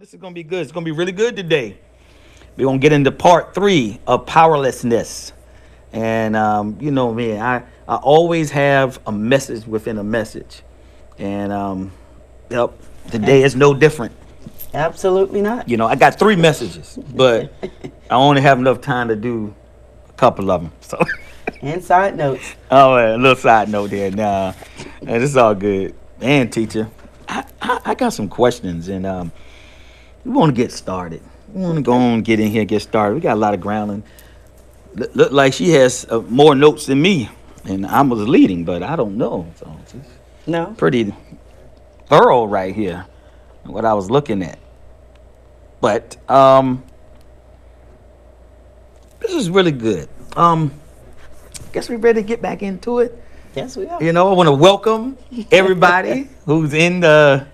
This is gonna be good. It's gonna be really good today. We're gonna get into part three of powerlessness. And um, you know me, I, I always have a message within a message. And um, yep, today is no different. Absolutely not. You know, I got three messages, but I only have enough time to do a couple of them. So, Inside notes. oh, a little side note there. Nah, this is all good. And teacher, I, I, I got some questions, and um, we want to get started. We want to go on, get in here, get started. We got a lot of grounding. Look, look like she has uh, more notes than me, and I was leading, but I don't know. So she's No. pretty thorough right here. What I was looking at, but um, this is really good. Um, guess we ready to get back into it. Yes, we are. You know, I want to welcome everybody who's in the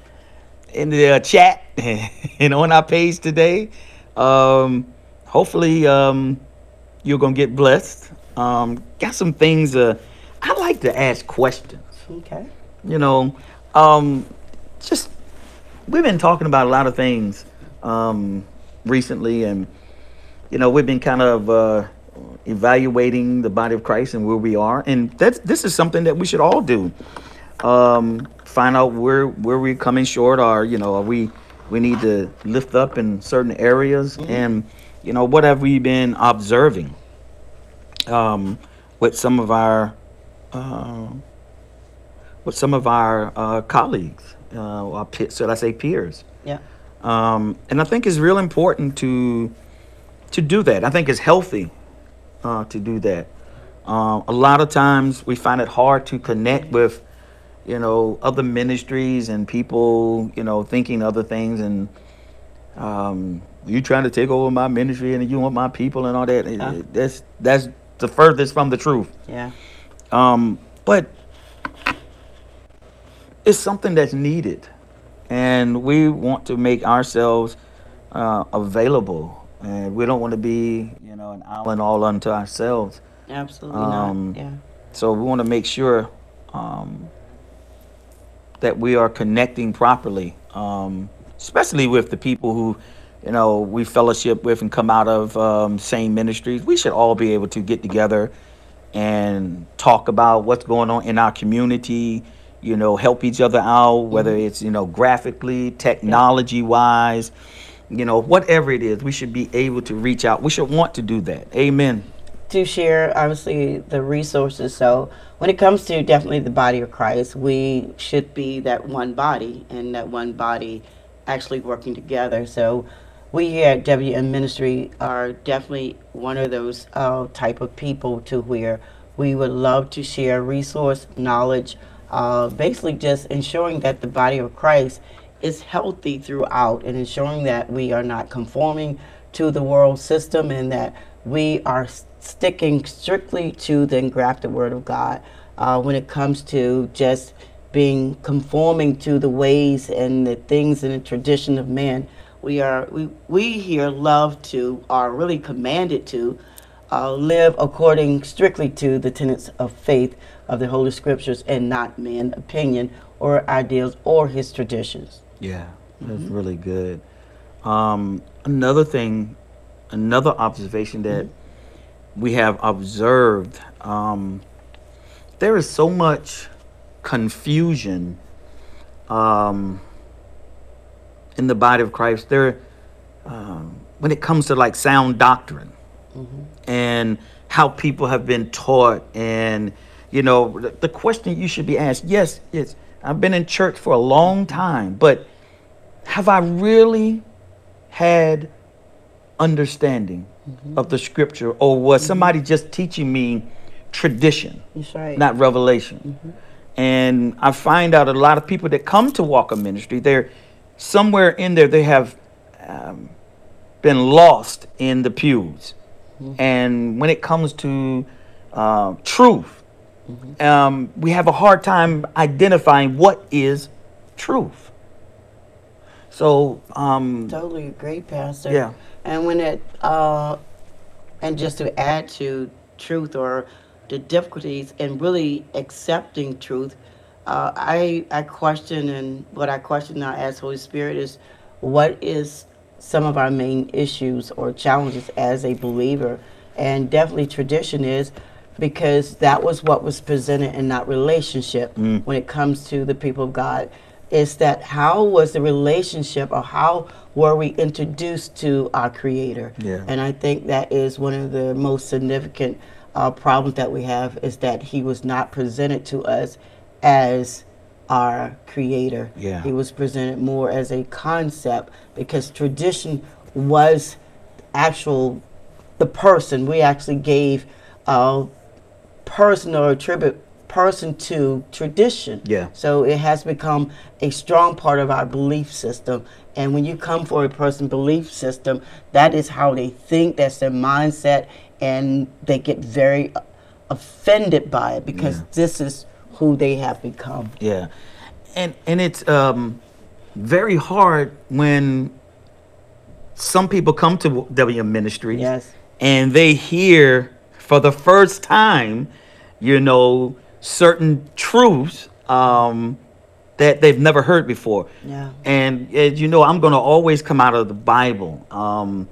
in the uh, chat and on our page today. Um, hopefully, um, you're gonna get blessed. Um, got some things. Uh, I like to ask questions. Okay. You know, um, just we've been talking about a lot of things um, recently, and you know, we've been kind of uh, evaluating the body of Christ and where we are, and that's this is something that we should all do. Um, find out where where we're coming short, or you know, are we we need to lift up in certain areas, and you know, what have we been observing um, with some of our uh, with some of our uh, colleagues, uh, or pe- should I say peers? Yeah. Um, and I think it's real important to to do that. I think it's healthy uh, to do that. Um, a lot of times we find it hard to connect with, you know, other ministries and people, you know, thinking other things and um, you trying to take over my ministry and you want my people and all that. Yeah. That's that's the furthest from the truth. Yeah. Um, but it's something that's needed, and we want to make ourselves uh, available, and we don't want to be, you know, an island all unto ourselves. Absolutely Um, not. Yeah. So we want to make sure um, that we are connecting properly, um, especially with the people who, you know, we fellowship with and come out of um, same ministries. We should all be able to get together and talk about what's going on in our community. You know, help each other out, whether it's you know graphically, technology wise, you know, whatever it is. We should be able to reach out. We should want to do that. Amen. to share obviously the resources. So when it comes to definitely the body of Christ, we should be that one body and that one body actually working together. So we here at WM Ministry are definitely one of those uh, type of people to where we would love to share resource, knowledge, uh, basically just ensuring that the body of Christ is healthy throughout and ensuring that we are not conforming to the world system and that we are sticking strictly to the engrafted word of God uh, when it comes to just being conforming to the ways and the things and the tradition of man. We are we, we here love to are really commanded to uh, live according strictly to the tenets of faith of the Holy Scriptures and not man's opinion or ideals or his traditions. Yeah, that's really good. Um, another thing, another observation that we have observed, um, there is so much confusion um, in the body of Christ. There, um, when it comes to like sound doctrine and how people have been taught, and you know, the, the question you should be asked: Yes, yes, I've been in church for a long time, but have I really had understanding of the scripture, or was somebody just teaching me tradition? Right. not revelation. And I find out a lot of people that come to Walk Walker Ministry, they're somewhere in there, they have um, been lost in the pews. And when it comes to uh, truth, um, we have a hard time identifying what is truth. So, um, Totally agree, Pastor. Yeah. And when it, uh, and just to add to truth or the difficulties in really accepting truth, uh, I I question and what I question now as Holy Spirit is what is some of our main issues or challenges as a believer. And definitely tradition is because that was what was presented and not relationship when it comes to the people of God. Is that how was the relationship or how were we introduced to our Creator? Yeah. And I think that is one of the most significant uh, problems that we have is that He was not presented to us as our Creator. Yeah. He was presented more as a concept because tradition was actual the person. We actually gave uh, person or attribute person to tradition. Yeah. So it has become a strong part of our belief system. And when you come for a person belief system, that is how they think, that's their mindset, and they get very offended by it because Yeah. this is who they have become. Yeah, and and it's um, very hard when some people come to WM Ministries Yes. and they hear for the first time, you know, certain truths um, that they've never heard before. Yeah. And as you know, I'm going to always come out of the Bible. Um,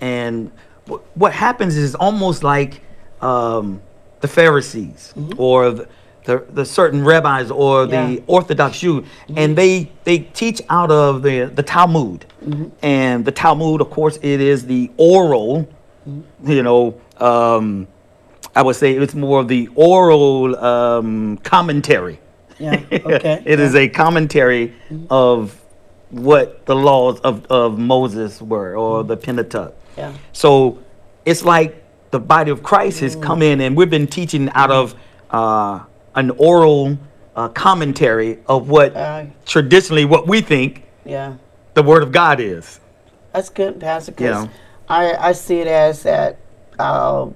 and wh- what happens is almost like um, the Pharisees or the, the, the certain rabbis or Yeah. the Orthodox Jew, and they they teach out of the the Talmud, and the Talmud, of course, it is the oral, you know. Um, I would say it's more of the oral um, commentary. Yeah, okay, it is yeah. a commentary of what the laws of, of Moses were or the Pentateuch. Yeah. So it's like the body of Christ has come in and we've been teaching out of uh, an oral uh, commentary of what Uh, traditionally what we think Yeah. the word of God is. That's good, Pastor. 'cause Yeah. I, I see it as that uh,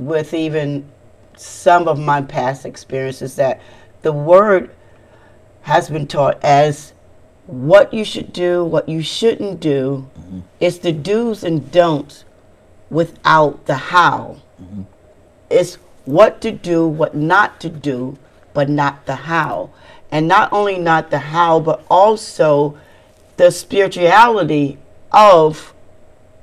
with even some of my past experiences that the word has been taught as what you should do, what you shouldn't do. Mm-hmm. It's the do's and don'ts without the how. Mm-hmm. It's what to do, what not to do, but not the how. And not only not the how, but also the spirituality of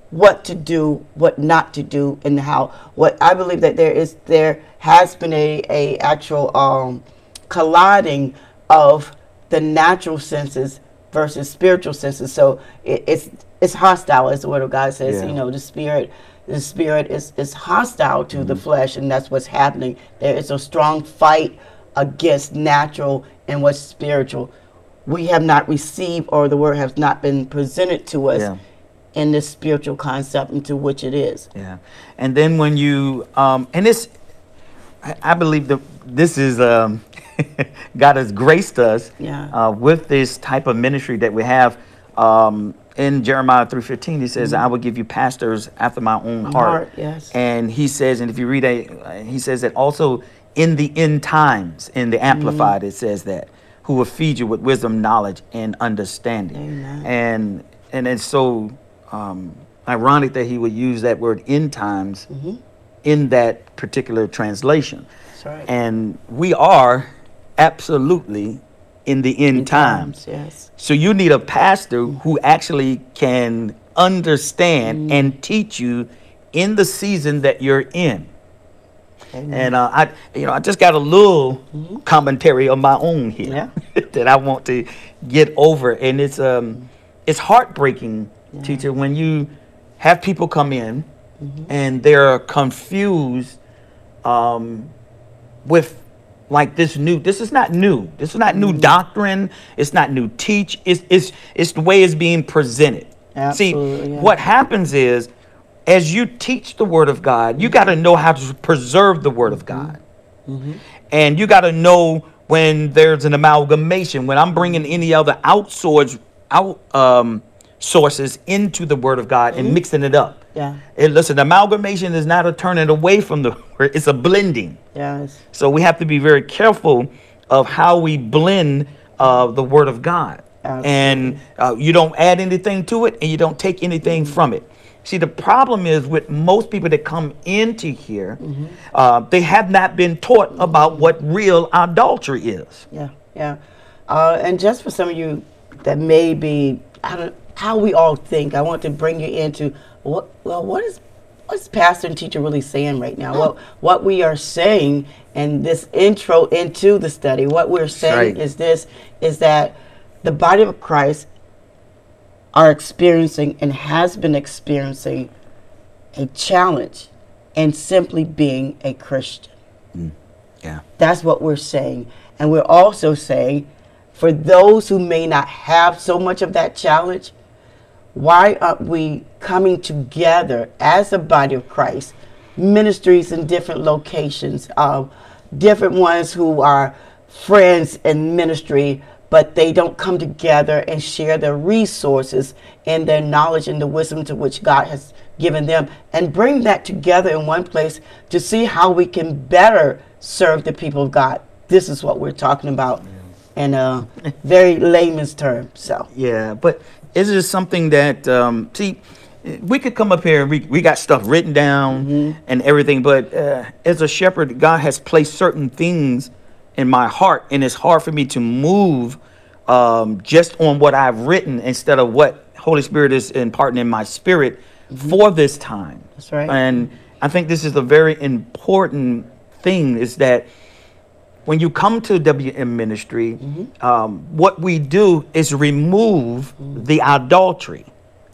what to do, what not to do, and how. What I believe that there is there has been a, a actual um, colliding of the natural senses versus spiritual senses. So it, it's it's hostile, as the Word of God says. Yeah. You know, the spirit the spirit is is hostile to the flesh, and that's what's happening. There is a strong fight against natural and what's spiritual. We have not received, or the Word has not been presented to us Yeah. In this spiritual concept into which it is. Yeah, and then when you um, and this, I, I believe that this is um, God has graced us Yeah. uh, with this type of ministry that we have. Um, in Jeremiah three fifteen, he says, "I will give you pastors after my own heart." Heart, yes. And he says, and if you read a, he says that also in the end times, in the Amplified, it says that who will feed you with wisdom, knowledge, and understanding. Amen. And and so um, ironic that he would use that word "end times" in that particular translation. Right. And we are absolutely in the end times. yes. So you need a pastor who actually can understand and teach you in the season that you're in. Amen. And uh, I, you know, I just got a little commentary of my own here that I want to get over, and it's um, it's heartbreaking, teacher, when you have people come in and they're confused um, with like this new this is not new. This is not new doctrine. It's not new teach. It's it's it's the way it's being presented. Absolutely, see yeah. what happens is as you teach the word of god you got to know how to preserve the word of god. And you got to know when there's an amalgamation. When i'm bringing any other outsourced out um, sources into the word of god and mixing it up Yeah. and listen amalgamation is not a turning away from the word it's a blending Yes. so we have to be very careful of how we blend uh, the Word of God. And uh, you don't add anything to it and you don't take anything from it. See, the problem is with most people that come into here, uh, they have not been taught about what real adultery is. Yeah. Yeah. Uh, and just for some of you that may be, I don't, how we all think. I want to bring you into what well what is what's pastor and teacher really saying right now? What what we are saying and this intro into the study, what we're saying right. is this is that the body of Christ are experiencing and has been experiencing a challenge in simply being a Christian. Mm, yeah. That's what we're saying. And we're also saying for those who may not have so much of that challenge, why aren't we coming together as a body of Christ, ministries in different locations, uh, different ones who are friends in ministry, but they don't come together and share their resources and their knowledge and the wisdom to which God has given them and bring that together in one place to see how we can better serve the people of God. This is what we're talking about in a very layman's term. So, Yeah, but it's just something that um, see, we could come up here and we, we got stuff written down and everything, but uh, as a shepherd, God has placed certain things in my heart, and it's hard for me to move um, just on what I've written instead of what Holy Spirit is imparting in my spirit for this time. That's right. And I think this is a very important thing is that when you come to WM ministry, um, what we do is remove the adultery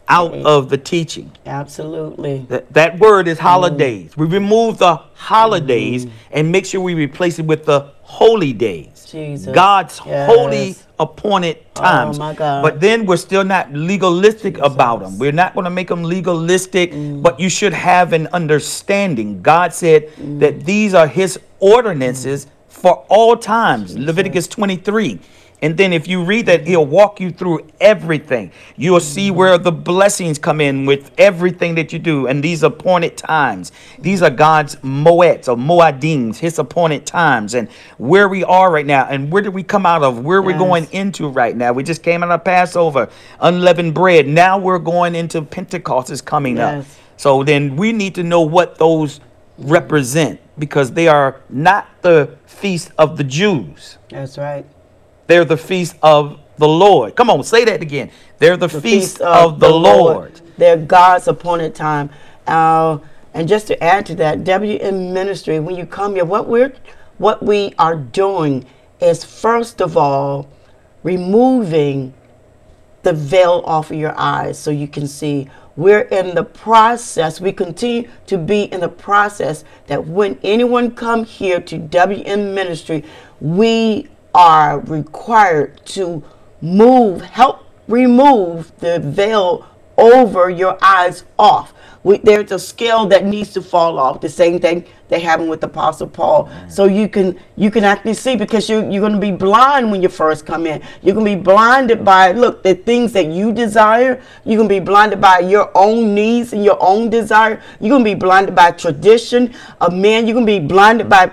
out of the teaching. absolutely. That, that word is holidays. We remove the holidays and make sure we replace it with the holy days. Jesus. God's Yes. holy appointed times. my God. But then we're still not legalistic about them. We're not going to make them legalistic, Mm. but you should have an understanding. God said Mm. that these are his ordinances for all times. Leviticus 23. And then if you read that, he'll walk you through everything. You'll see where the blessings come in with everything that you do. And these appointed times. These are God's moeds or moadims, his appointed times. And where we are right now. And where did we come out of? Where we're Yes. going into right now. We just came out of Passover, unleavened bread. Now we're going into Pentecost is coming up. So then we need to know what those represent because they are not the feast of the Jews. That's right. They're the feast of the Lord. Come on, say that again. They're the, feast, of, the, Lord. They're God's appointed time. Uh, and just to add to that, WM Ministry, when you come here, what we're what we are doing is first of all removing the veil off of your eyes so you can see. We're in the process, we continue to be in the process that when anyone come here to WM Ministry, we are required to move, help remove the veil over your eyes off. We, there's a scale that needs to fall off. The same thing they happened with Apostle Paul. So you can you can actually see because you you're going to be blind when you first come in. You're going to be blinded by look the things that you desire. You're going to be blinded by your own needs and your own desire. You're going to be blinded by tradition of man. You're going to be blinded by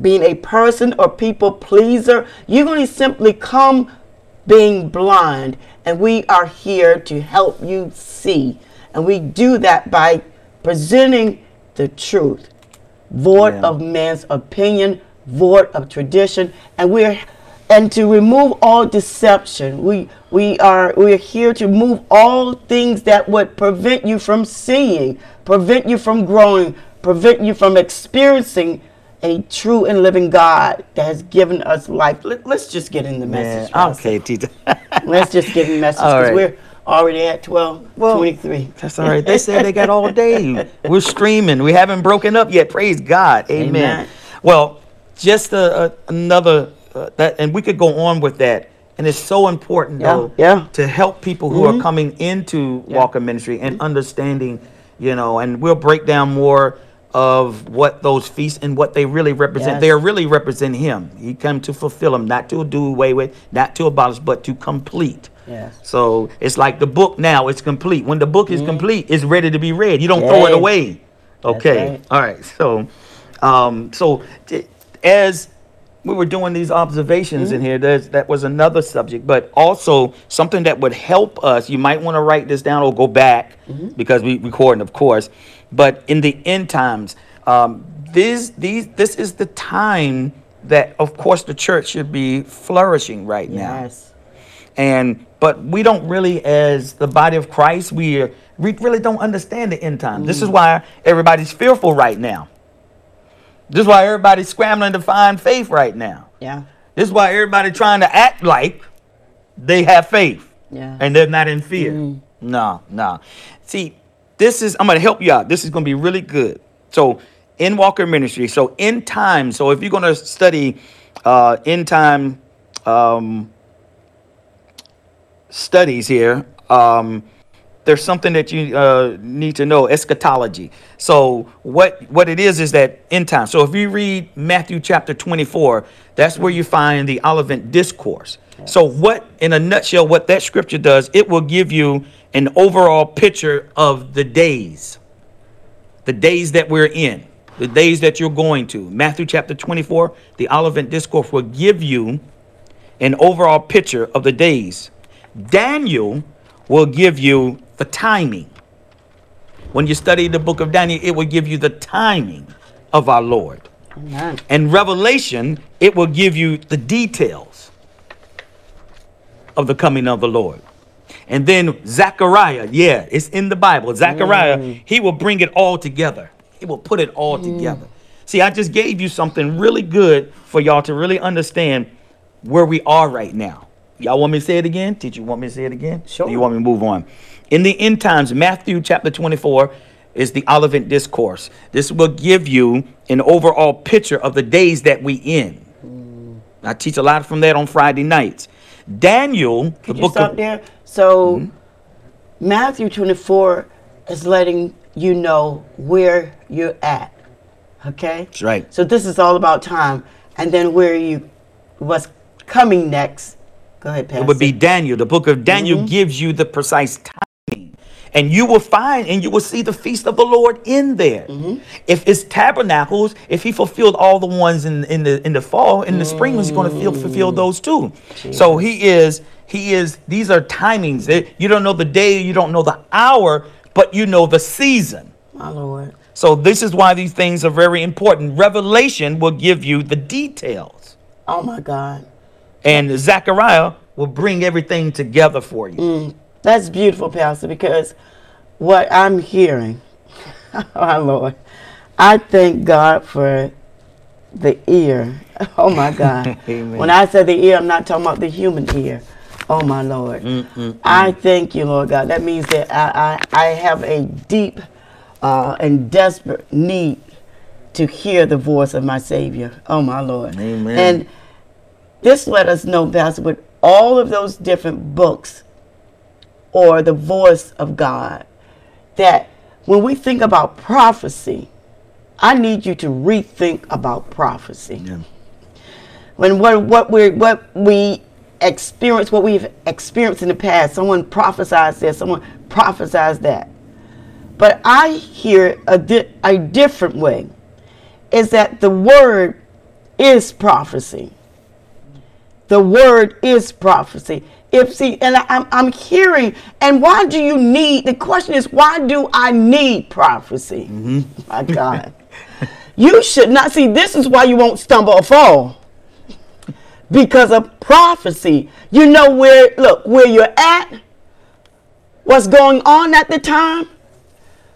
being a person or people pleaser. You're going to simply come being blind, and we are here to help you see. And we do that by presenting the truth, void Yeah. of man's opinion, void of tradition, and we're and to remove all deception. We we are we're here to remove all things that would prevent you from seeing, prevent you from growing, prevent you from experiencing a true and living God that has given us life. Let, us just get in the message. Yeah, okay, Tita. Let's just get in the message because right. we're already at 12, Well, 23. That's all right. They said they got all day. We're streaming. We haven't broken up yet. Praise God. Amen. Amen. Well, just another uh, that, and we could go on with that. And it's so important Yeah, though yeah. Mm-hmm. to help people who are coming into Walker Ministry and understanding, you know, and we'll break down more of what those feasts and what they really represent. Yes. They really represent Him. He come to fulfill them, not to do away with, not to abolish, but to complete. Yes. So it's like the book now, it's complete. When the book is complete, it's ready to be read. You don't throw it Mm-hmm. Away. Okay. right. All right. So um so t- as we were doing these observations Mm-hmm. in here, there's, that was another subject, but also something that would help us. You might want to write this down or go back Mm-hmm. because we recording, of course. But in the end times, um, these these this is the time that, of course, the church should be flourishing right now Yes. And but we don't really, as the body of Christ, we are, we really don't understand the end time. This is mm. why everybody's fearful right now. This is why everybody's scrambling to find faith right now. Yeah. This is why everybody trying to act like they have faith Yeah. and they're not in fear. Mm. No, no. See, this is I'm gonna help you out. This is gonna be really good. So in Walker Ministry, so in time, so if you're gonna study uh in time um studies here, um there's something that you uh, need to know eschatology so what what it is is that in time so if you read matthew chapter 24 that's where you find the olivet discourse so what in a nutshell what that scripture does it will give you an overall picture of the days. The days that we're in. The days that you're going to. Matthew chapter 24 the olivet discourse will give you an overall picture of the days. Daniel will give you the timing. When you study the book of daniel it will give you the timing of our lord. Amen. and revelation it will give you the details of the coming of the lord. And then zechariah yeah it's in the bible. Zechariah mm. he will bring it all together. He will put it all mm. together. See i just gave you something really good for y'all to really understand where we are right now. Y'all want me to say it again? Teacher you want me to say it again? Sure. Or you want me to move on? In the end times matthew chapter 24 is the olivet discourse. This will give you an overall picture of the days that we in. Mm. I teach a lot from that on Friday nights. Daniel, the you book stop of there? So, Mm-hmm. Matthew 24 is letting you know where you're at. Okay? That's right. So, this is all about time. And then where you, what's coming next. Go ahead, Pastor. it would be Daniel. The book of Daniel Mm-hmm. gives you the precise timing. And you will find and you will see the feast of the Lord in there. Mm-hmm. If it's tabernacles, if he fulfilled all the ones in, in the in the fall, in the spring, he's going to Mm. fulfill those too. So he is, he is, these are timings. It- you don't know the day, you don't know the hour, but you know the season. My Lord. So this is why these things are very important. Revelation will give you the details. Oh, my God. And Zechariah will bring everything together for you. Mm. That's beautiful, Pastor, because what I'm hearing, oh my Lord, I thank God for the ear. Oh my God. Amen. when I say the ear, I'm not talking about the human ear. Oh my Lord. Mm, mm, mm. I thank you, Lord God. That means that I, I, I have a deep uh, and desperate need to hear the voice of my Savior. Oh my Lord. Amen. And this let us know, Pastor, with all of those different books or the voice of God, that when we think about prophecy, I need you to rethink about prophecy. Yeah. When what what we what we experience, what we've experienced in the past, someone prophesies this, someone prophesies that. But I hear a di- a different way. Is that the word is prophecy the word is prophecy. If see, and I, I'm I'm hearing, and why do you need? The question is, why do I need prophecy? Mm-hmm. My God, you should not see. This is why you won't stumble or fall because of prophecy. You know where look where you're at, what's going on at the time,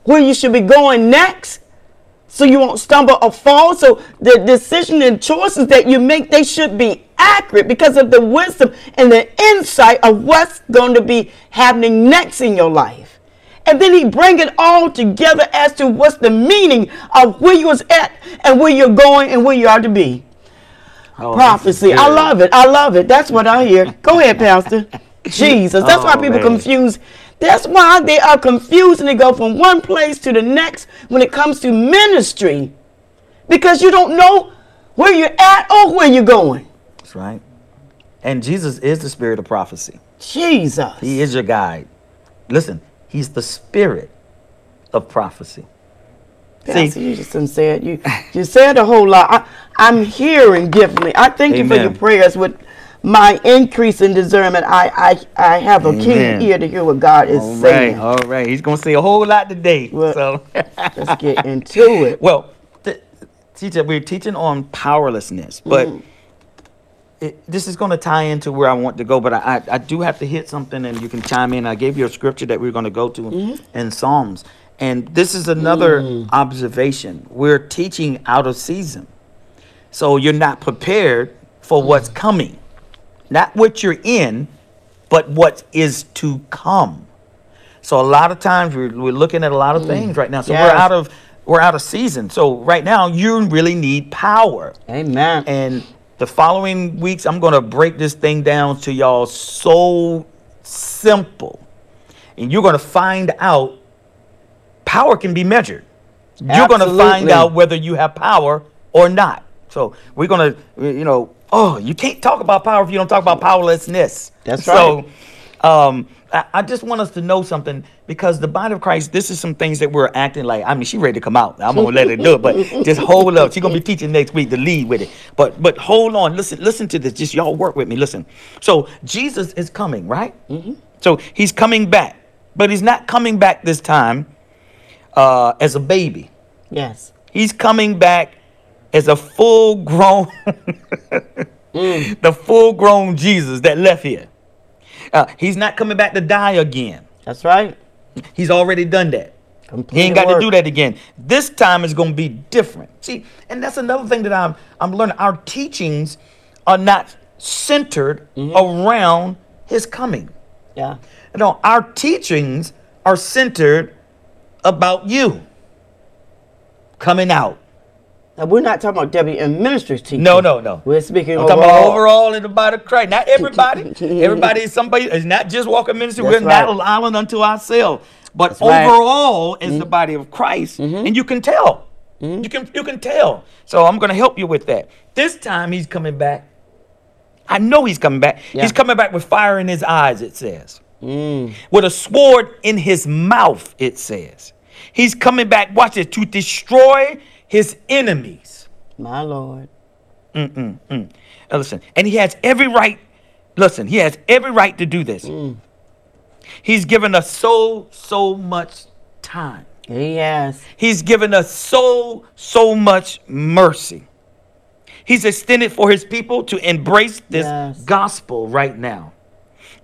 where you should be going next so you won't stumble or fall. So the decision and choices that you make, they should be accurate because of the wisdom and the insight of what's going to be happening next in your life. And then he bring it all together as to what's the meaning of where you was at and where you're going and where you are to be. Oh, Prophecy. I love it. I love it. That's what I hear. Go ahead, Pastor. Jesus. That's why Oh, people man. confuse. That's why they are confused and they go from one place to the next when it comes to ministry. Because you don't know where you're at or where you're going. Right. And Jesus is the spirit of prophecy. Jesus. He is your guide. Listen, he's the spirit of prophecy. Pastor, See, you just it. You you said a whole lot. I, I'm hearing differently. I thank you for your prayers. With my increase in discernment, I I, I have a Amen. keen ear to hear what God is all right, saying. all right. He's gonna say a whole lot today. Well, so Let's get into it. Well, th- teacher, we're teaching on powerlessness, but mm. It, this is going to tie into where I want to go, but I, I, do have to hit something, and you can chime in. I gave you a scripture that we're going to go to Mm-hmm. in Psalms, and this is another Mm. observation. We're teaching out of season, so you're not prepared for what's Mm. coming, not what you're in, but what is to come. So a lot of times we're, we're looking at a lot of things right now. So we're Mm. Out of we're out of season. So right now you really need power. Amen. And the following weeks, I'm going to break this thing down to y'all so simple. And you're going to find out power can be measured. You're going to find out whether you have power or not. So we're going to, you know, oh, you can't talk about power if you don't talk about powerlessness. That's right. so, um, I, just want us to know something because the body of Christ, this is some things that we're acting like. I mean, she ready to come out. I'm gonna let her do it, but just hold up. She's gonna be teaching next week to lead with it. But but hold on, listen, listen to this. Just y'all work with me. Listen. So Jesus is coming, right? Mm-hmm. So he's coming back, but he's not coming back this time uh, as a baby. yes. He's coming back as a full grown, the full grown Jesus that left here. Uh, he's not coming back to die again. That's right. He's already done that. He ain't got work. to do that again. This time is going to be different. See, and that's another thing that I'm I'm learning. Our teachings are not centered around his coming. Yeah. No, our teachings are centered about you coming out. Now, we're not talking about WM Ministries teaching. No, no, no. We're speaking I'm talking about overall. overall in the body of Christ. Not everybody. everybody is somebody. It's not just Walker ministry. That's We're not right. an island unto ourselves. But That's right. Mm-hmm. overall, is the body of Christ, and you can tell. You can you can tell. So I'm going to help you with that. This time he's coming back. I know he's coming back. Yeah. He's coming back with fire in his eyes. It says Mm. with a sword in his mouth. It says he's coming back. Watch it to destroy his enemies. My Lord. Mm-mm-mm. Now listen, and he has every right. Listen, he has every right to do this. Mm. He's given us so so much time. Yes. He's given us so so much mercy. He's extended for his people to embrace this Yes. gospel right now.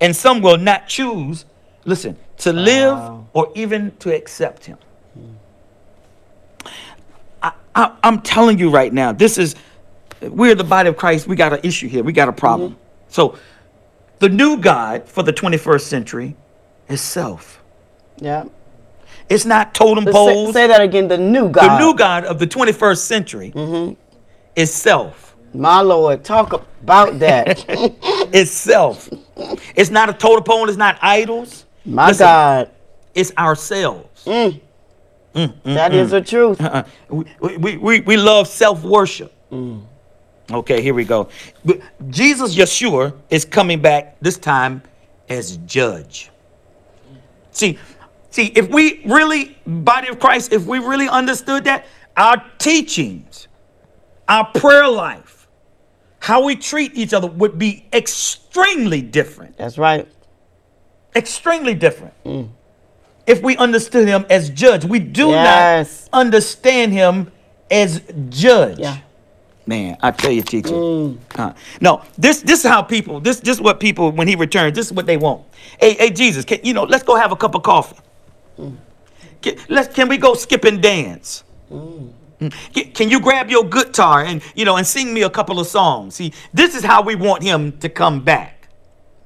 And some will not choose, listen, to live Wow. or even to accept him. I, I'm telling you right now, this is, we're the body of Christ. We got an issue here. We got a problem. Mm-hmm. So, the new God for the 21st century is self. Yeah. It's not totem Let's say, poles. say that again. The new God. The new God of the 21st century mm-hmm. is self. My Lord. Talk about that. It's self. It's not a totem pole. It's not idols. My Listen, God. It's ourselves. Mm. Mm, mm, that is mm. the truth. Uh-uh. We, we, we, we love self worship. Okay, here we go. But Jesus Yeshua is coming back this time as judge. See, see, if we really, body of Christ, if we really understood that, our teachings, our prayer life, how we treat each other would be extremely different. That's right. Extremely different. If we understood him as judge, we do Yes. not understand him as judge. Yeah. Man, I tell you, teacher. Uh, no, this this is how people. This this is what people when he returns. This is what they want. Hey, hey, Jesus, can, you know, let's go have a cup of coffee. Can, let's can we go skip and dance? Mm. Can, can you grab your guitar and you know and sing me a couple of songs? See, this is how we want him to come back.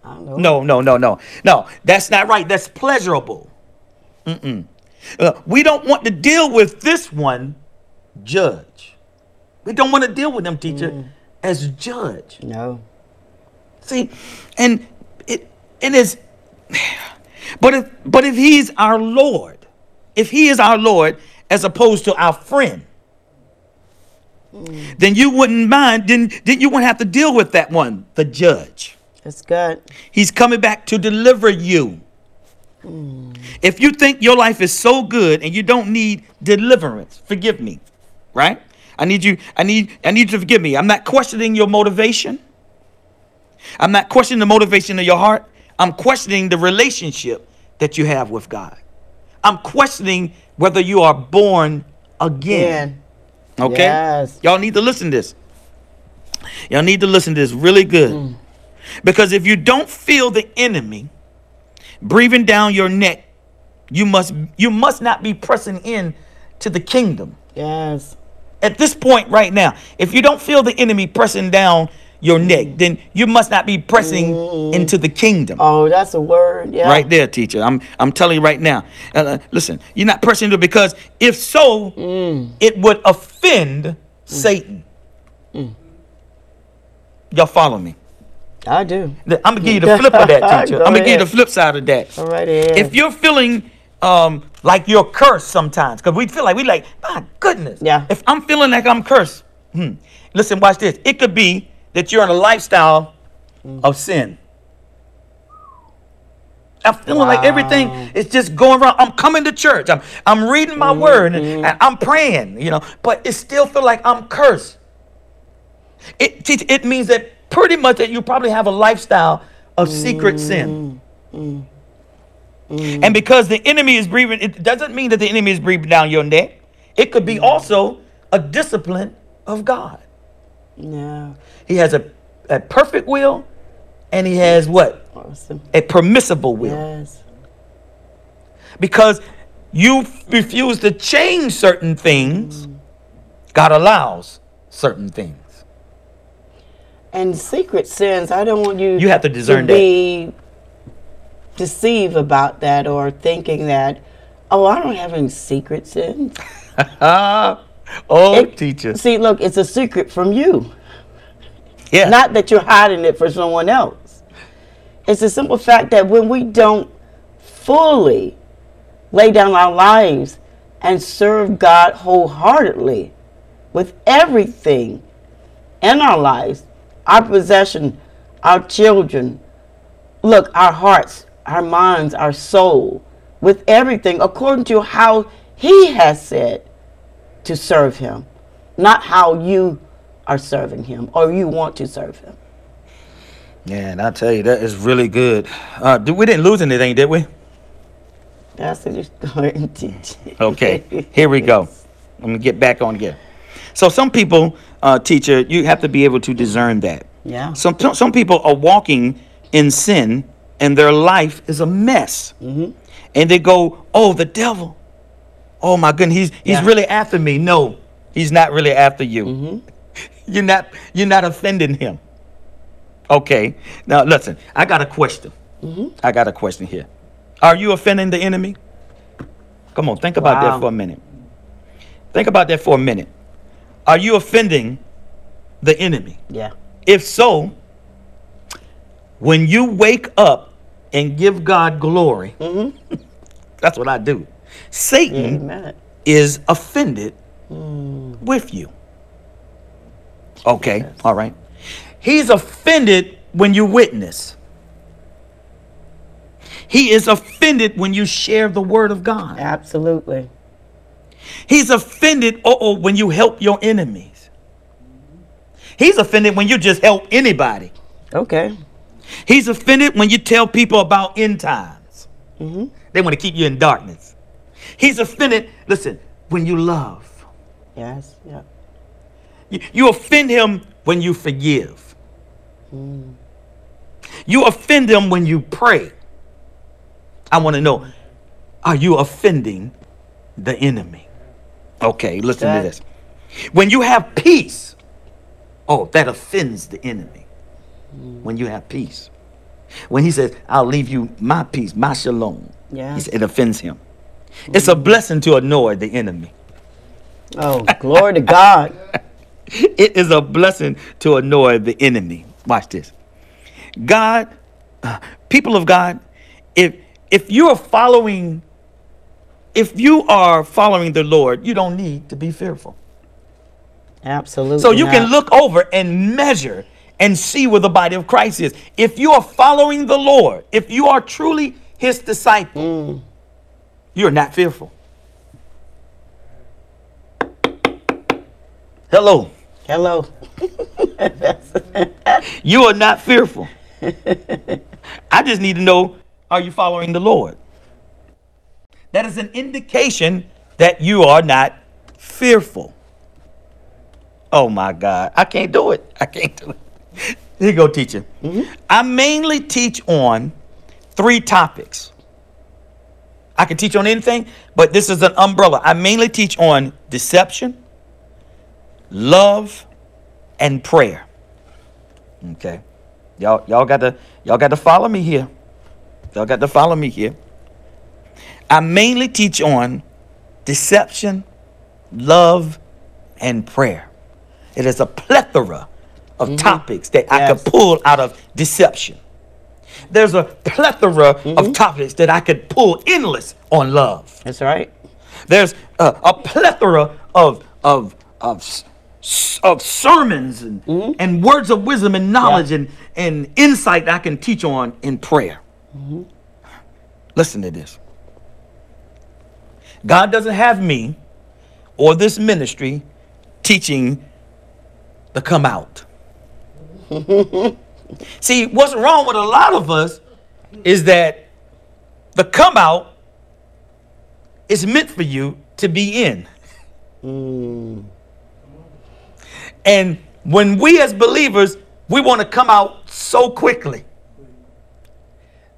I know. No, no, no, no, no. That's not right. That's pleasurable. Mm-mm. Uh, we don't want to deal with this one, judge. We don't want to deal with them, teacher, as judge. No. See, and it and is, but if but if he's our Lord, if he is our Lord as opposed to our friend, then you wouldn't mind. Then then you wouldn't have to deal with that one, the judge. That's good. He's coming back to deliver you. If you think your life is so good and you don't need deliverance, forgive me. Right? I need you I need I need you to forgive me. I'm not questioning your motivation. I'm not questioning the motivation of your heart. I'm questioning the relationship that you have with God. I'm questioning whether you are born again. Okay? Yes. Y'all need to listen to this. Y'all need to listen to this really good. Mm. Because if you don't feel the enemy breathing down your neck, you must you must not be pressing in to the kingdom. Yes. At this point right now, if you don't feel the enemy pressing down your mm. neck, then you must not be pressing mm. into the kingdom. Oh, that's a word. Yeah. Right there, teacher. I'm I'm telling you right now. Uh, uh listen, you're not pressing into it because if so, mm. it would offend Satan. Y'all follow me? I do. I'm gonna give you the flip of that, teacher. Go I'm gonna give you the flip side of that. All right. If you're feeling um, like you're cursed sometimes, because we feel like we like, my goodness. Yeah. If I'm feeling like I'm cursed, hmm, listen, watch this. It could be that you're in a lifestyle of sin. I'm feeling like everything is just going wrong. I'm coming to church. I'm I'm reading my word and, and I'm praying, you know, but it still feel like I'm cursed. It it means that pretty much that you probably have a lifestyle of secret mm, sin. Mm, mm, and because the enemy is breathing, it doesn't mean that the enemy is breathing down your neck. It could be also a discipline of God. yeah. He has a, a perfect will and he has what? Awesome. A permissible will. Yes. Because you refuse to change certain things, God allows certain things. And secret sins, I don't want you. You have to discern that. be deceived about that or thinking that, oh, I don't have any secret sins. Oh, It- teacher. See, look, it's a secret from you. Yeah. Not that you're hiding it for someone else. It's a simple fact that when we don't fully lay down our lives and serve God wholeheartedly with everything in our lives, our possession, our children, look, our hearts, our minds, our soul, with everything according to how He has said to serve Him, not how you are serving Him or you want to serve Him. Yeah, and I tell you, that is really good. Uh, we didn't lose anything, did we? That's what you go ahead and. Okay, here we go. Let me get back on here. So some people, uh, teacher, you have to be able to discern that. Yeah. Some some people are walking in sin, and their life is a mess. Mm-hmm. And they go, "Oh, the devil! Oh my goodness, he's he's Yeah. really after me." No, he's not really after you. Mm-hmm. You're not you're not offending him. Okay. Now listen, I got a question. Mm-hmm. I got a question here. Are you offending the enemy? Come on, think about Wow. that for a minute. Think about that for a minute. Are you offending the enemy? Yeah. If so, when you wake up and give God glory, mm-hmm. that's what I do. Satan Amen. is offended mm. with you. Okay, all right. He's offended when you witness. He is offended when you share the word of God. Absolutely. He's offended oh when you help your enemies. He's offended when you just help anybody. Okay. He's offended when you tell people about end times. Mm-hmm. They want to keep you in darkness. He's offended, listen, when you love. Yes. Yeah. You, you offend him when you forgive. You offend him when you pray. I want to know are you offending the enemy? Okay, listen to this. When you have peace, oh, that offends the enemy. When you have peace. When he says, I'll leave you my peace, my shalom, Yeah. it offends him. It's a blessing to annoy the enemy. Oh, glory to God. It is a blessing to annoy the enemy. Watch this. God, uh, people of God, if if you are following, if you are following the Lord, you don't need to be fearful. Absolutely. So you can look over and measure and see where the body of Christ is. If you are following the Lord, if you are truly His disciple, mm. you're not fearful. Hello. Hello. You are not fearful. I just need to know are you following the Lord? That is an indication that you are not fearful. Oh my God, I can't do it. I can't do it. Here you go, teacher. Mm-hmm. I mainly teach on three topics. I can teach on anything, but this is an umbrella. I mainly teach on deception, love, and prayer. Okay. Y'all y'all got to y'all got to follow me here. Y'all got to follow me here. I mainly teach on deception, love, and prayer. It is a plethora of mm-hmm. topics that I could pull out of deception. There's a plethora of mm-hmm. topics that I could pull endless on love. That's right. There's a, a plethora of of of of sermons and, mm-hmm. and words of wisdom and knowledge and, and insight that I can teach on in prayer. Listen to this. God doesn't have me or this ministry teaching the come out. See, what's wrong with a lot of us is that the come out is meant for you to be in. Hmm. And when we as believers, we want to come out so quickly.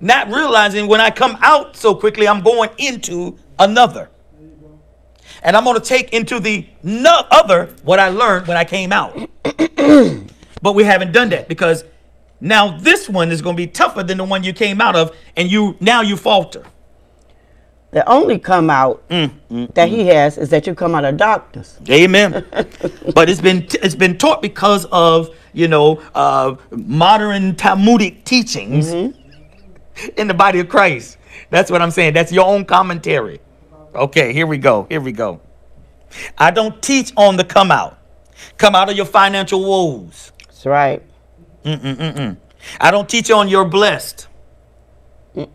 Not realizing when I come out so quickly, I'm going into another. And I'm going to take into the no other what I learned when I came out. but we haven't done that because now this one is going to be tougher than the one you came out of, and you now you falter. The only come out Mm, that he has is that you come out of darkness. Amen. but it's been it's been taught because of you know uh, modern Talmudic teachings in the body of Christ. That's what I'm saying. That's your own commentary. Okay, here we go. Here we go. I don't teach on the come out. Come out of your financial woes. That's right. I don't teach on you're blessed.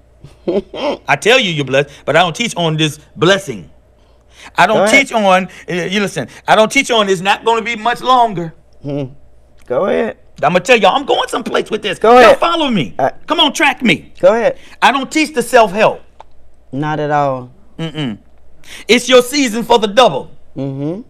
I tell you you're blessed, but I don't teach on this blessing. I don't teach on, uh, you listen, I don't teach on it's not going to be much longer. Go ahead. I'm to tell y'all, I'm going someplace with this. Go Y'all ahead. follow me. Uh, Come on, track me. Go ahead. I don't teach the self help. Not at all. Mm-mm. It's your season for the double. Mm-hmm.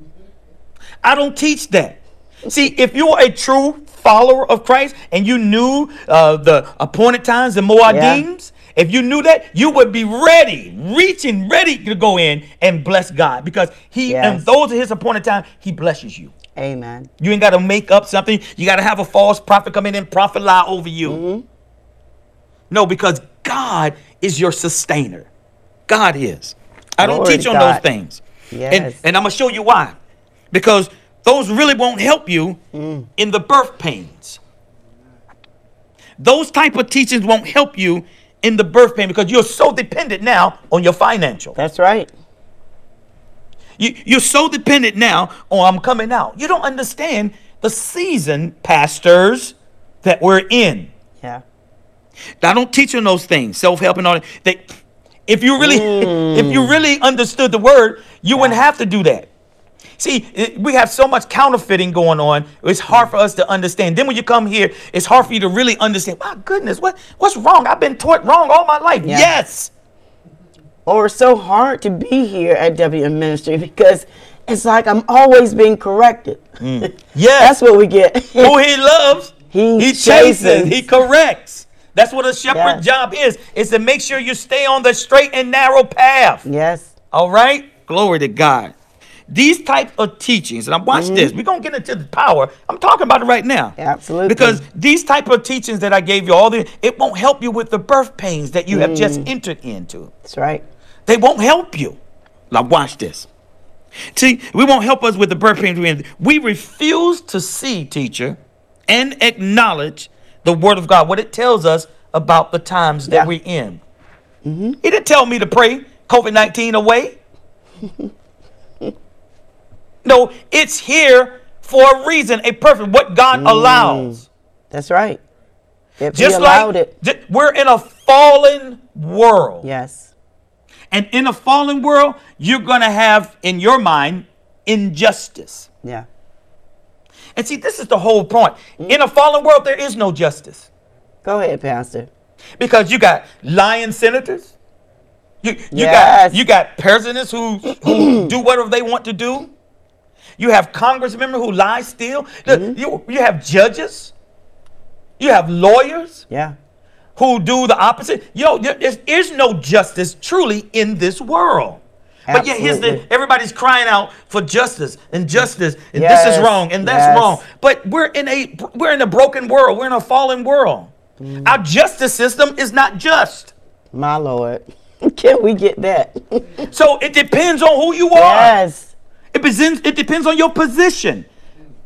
I don't teach that. See, if you're a true follower of Christ and you knew uh, the appointed times and Moadims, if you knew that, you would be ready, reaching, ready to go in and bless God because He and those are His appointed time. He blesses you. Amen. You ain't got to make up something. You got to have a false prophet come in and prophet lie over you. Mm-hmm. No, because God is your sustainer. God is. I don't teach to on those things. Yes. and I'm going to show you why. Because those really won't help you mm. in the birth pains. Those type of teachings won't help you in the birth pain because you're so dependent now on your financial. That's right. You, you're so dependent now on I'm coming out. You don't understand the season, pastors, that we're in. Yeah. I don't teach on those things, self-help and all that. They, if you really, mm. if you really understood the word, you wouldn't have to do that. See, it- we have so much counterfeiting going on. It's hard for us to understand. Then when you come here, it's hard for you to really understand. My goodness, what what's wrong? I've been taught wrong all my life. Yeah. Yes. Or so hard to be here at WM Ministry because it's like I'm always being corrected. Yes. That's what we get. Who he loves, He he, chases, he corrects. That's what a shepherd Yeah. job is, is to make sure you stay on the straight and narrow path. yes. All right? Glory to God. These type of teachings, and I watch this. Mm-hmm. We're gonna get into the power. I'm talking about it right now. Absolutely. Because these type of teachings that I gave you, all the it won't help you with the birth pains that you have just Mm. entered into. That's right. They won't help you. Now watch this. See, we won't help us with the birth pains. we're in. We refuse to see, teacher, and acknowledge the word of God, what it tells us about the times that Yeah. we're in. Mm-hmm. He didn't tell me to pray COVID 19 away. no, it's here for a reason, a perfect, what God mm. allows. That's right. If Just allowed like it. we're in a fallen world. Yes. And in a fallen world, you're going to have in your mind injustice. Yeah. And see, this is the whole point. In a fallen world, there is no justice Go ahead, Pastor. because you got lying senators. You, you Yes. got you got presidents who, who do whatever they want to do. You have Congress members who lie still. Mm-hmm. You, you have judges. You have lawyers Yeah. Who do the opposite. Yo, there is, no justice truly in this world. Absolutely. But yet, here's the everybody's crying out for justice and justice, and this is wrong and that's yes. wrong. But we're in a we're in a broken world. We're in a fallen world. Mm. Our justice system is not just. My Lord. Can we get that? So it depends on who you are. yes. It depends, it depends on your position.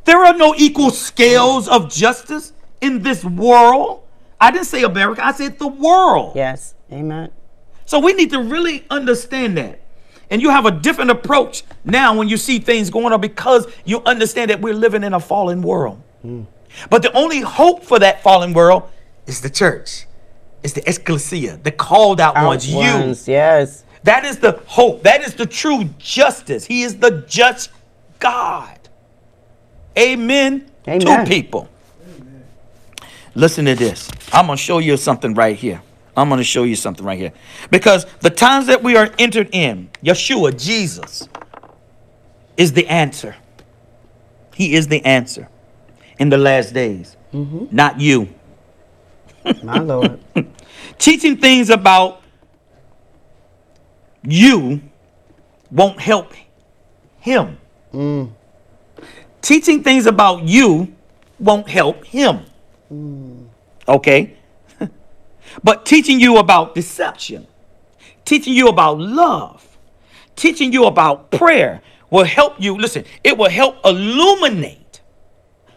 There are no equal scales of justice in this world. I didn't say America, I said the world. Yes. Amen. So we need to really understand that. And you have a different approach now when you see things going on because you understand that we're living in a fallen world. But the only hope for that fallen world is the church. It's the ecclesia, the called out Out ones, you. Yes. That is the hope. That is the true justice. He is the just God. Amen. To people. Listen to this. I'm going to show you something right here. I'm going to show you something right here. Because the times that we are entered in, Yeshua, Jesus, is the answer. He is the answer in the last days, mm-hmm. not you. My Lord. Teaching things about you won't help him. Mm. Teaching things about you won't help him. Okay? but teaching you about deception, teaching you about love, teaching you about prayer will help you. Listen, it will help illuminate.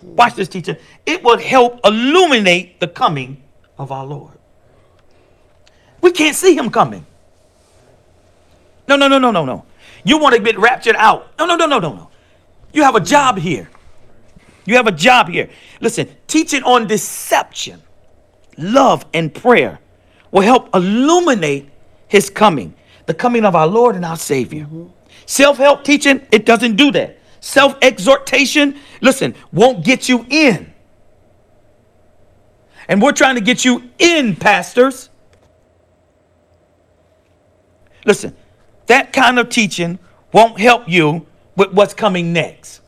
Watch this, teacher. It will help illuminate the coming of our Lord. We can't see him coming. No, no, no, no, no, no. You want to get raptured out. No, no, no, no, no, no. You have a job here. You have a job here. Listen, teaching on deception, love, and prayer will help illuminate his coming, the coming of our Lord and our Savior. Mm-hmm. Self help teaching, it doesn't do that. Self exhortation, listen, won't get you in. And we're trying to get you in, pastors. Listen, that kind of teaching won't help you with what's coming next.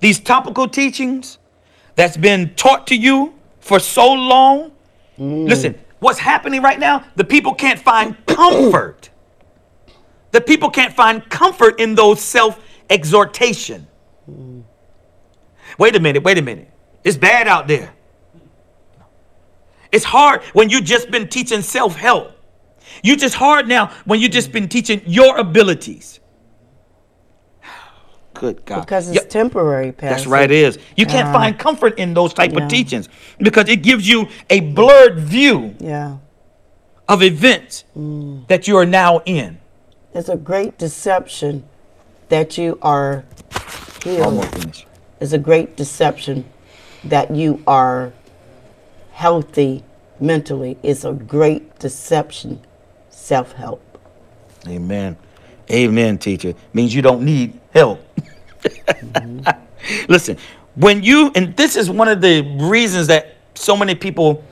These topical teachings that's been taught to you for so long. Listen, what's happening right now? The people can't find comfort. The people can't find comfort in those self exhortation. Wait a minute, wait a minute. It's bad out there. It's hard when you just been teaching self help. You just hard now when you just been teaching your abilities. Good God. Because it's Yeah, temporary, Pastor. that's right, it is. You can't Yeah. find comfort in those type Yeah. of teachings because it gives you a blurred view Yeah. of events Mm. that you are now in. It's a great deception that you are healed. It's a great deception that you are healthy mentally. It's a great deception, self help. Amen. Amen, teacher. Means you don't need help. Mm-hmm. Listen, when you, and this is one of the reasons that so many people,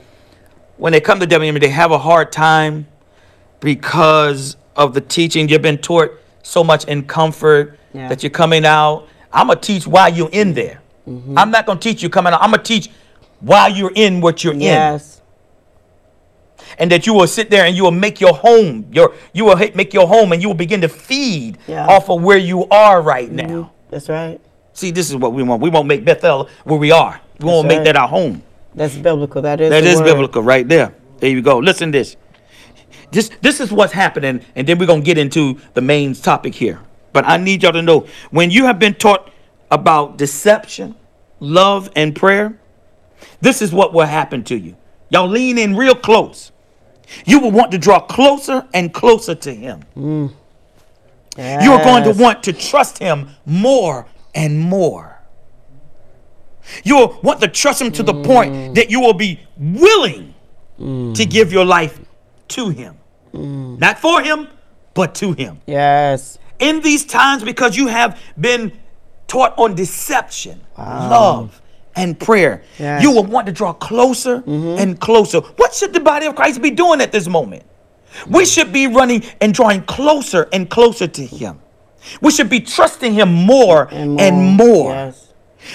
when they come to WME, they have a hard time because of the teaching. You've been taught so much in comfort Yeah. that you're coming out. I'm going to teach while you're in there. Mm-hmm. I'm not going to teach you coming out. I'm going to teach while you're in what you're in Yes. and that you will sit there and you will make your home your you will make your home and you will begin to feed Yeah. off of where you are right mm-hmm. now That's right. see this is what we want. We won't make bethel where we are. We won't make that our home. That's biblical. That is that is word. biblical right there. There you go. Listen this. This this is what's happening and then we're going to get into the main topic here. But i need y'all to know when you have been taught about deception love and prayer this is what will happen to you. Y'all lean in real close. You will want to draw closer and closer to him mm. You are going to want to trust him more and more. You'll want to trust him to the point mm. that you will be willing mm. to give your life to him. Mm. Not for him, but to him. Yes. In these times, because you have been taught on deception, love, and prayer, Yes. you will want to draw closer mm-hmm. and closer. What should the body of Christ be doing at this moment? We should be running and drawing closer and closer to him. We should be trusting him more and more. Yes.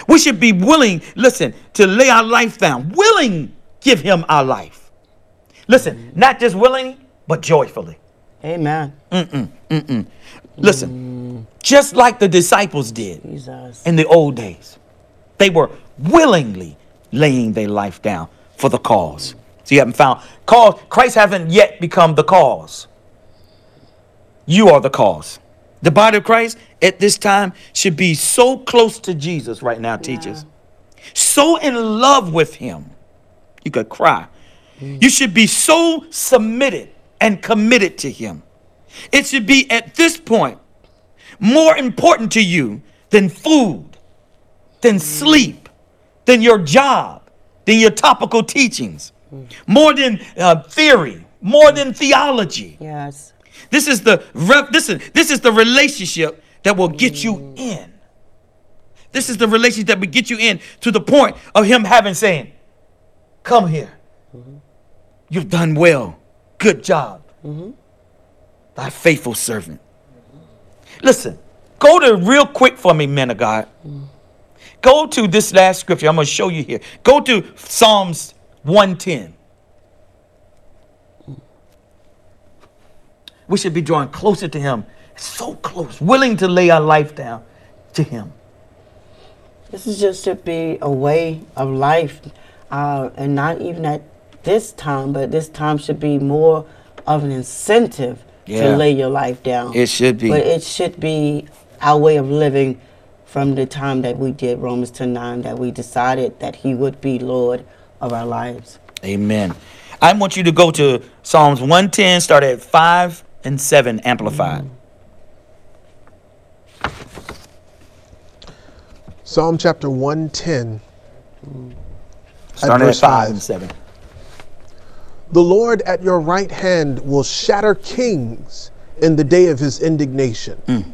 We should be willing, listen, to lay our life down, willing give him our life. Listen, not just willingly, but joyfully. Amen. Listen, just like the disciples did Jesus. in the old days, they were willingly laying their life down for the cause. So you haven't found cause. Christ hasn't yet become the cause. You are the cause. The body of Christ at this time should be so close to Jesus right now, teachers. So in love with him. You could cry. You should be so submitted and committed to him. It should be at this point more important to you than food, than sleep, than your job, than your topical teachings, more than uh, theory, more than theology. Yes. This is the re- this is this is the relationship that will get you in. This is the relationship that will get you in to the point of him having saying, "Come here. You've done well. Good job, thy faithful servant." Listen, go to real quick for me, men of God. Go to this last scripture. I'm going to show you here. Go to Psalms 110. We should be drawing closer to Him, so close, willing to lay our life down to Him. This is just to be a way of life, uh, and not even at this time, but this time should be more of an incentive Yeah. to lay your life down. It should be. But it should be our way of living from the time that we did Romans 10 9, that we decided that He would be Lord of our lives. Amen. I want you to go to Psalms 110, start at 5 and 7, amplified. Psalm chapter 110. Start at verse 5 five. and 7. The Lord at your right hand will shatter kings in the day of his indignation. Mm.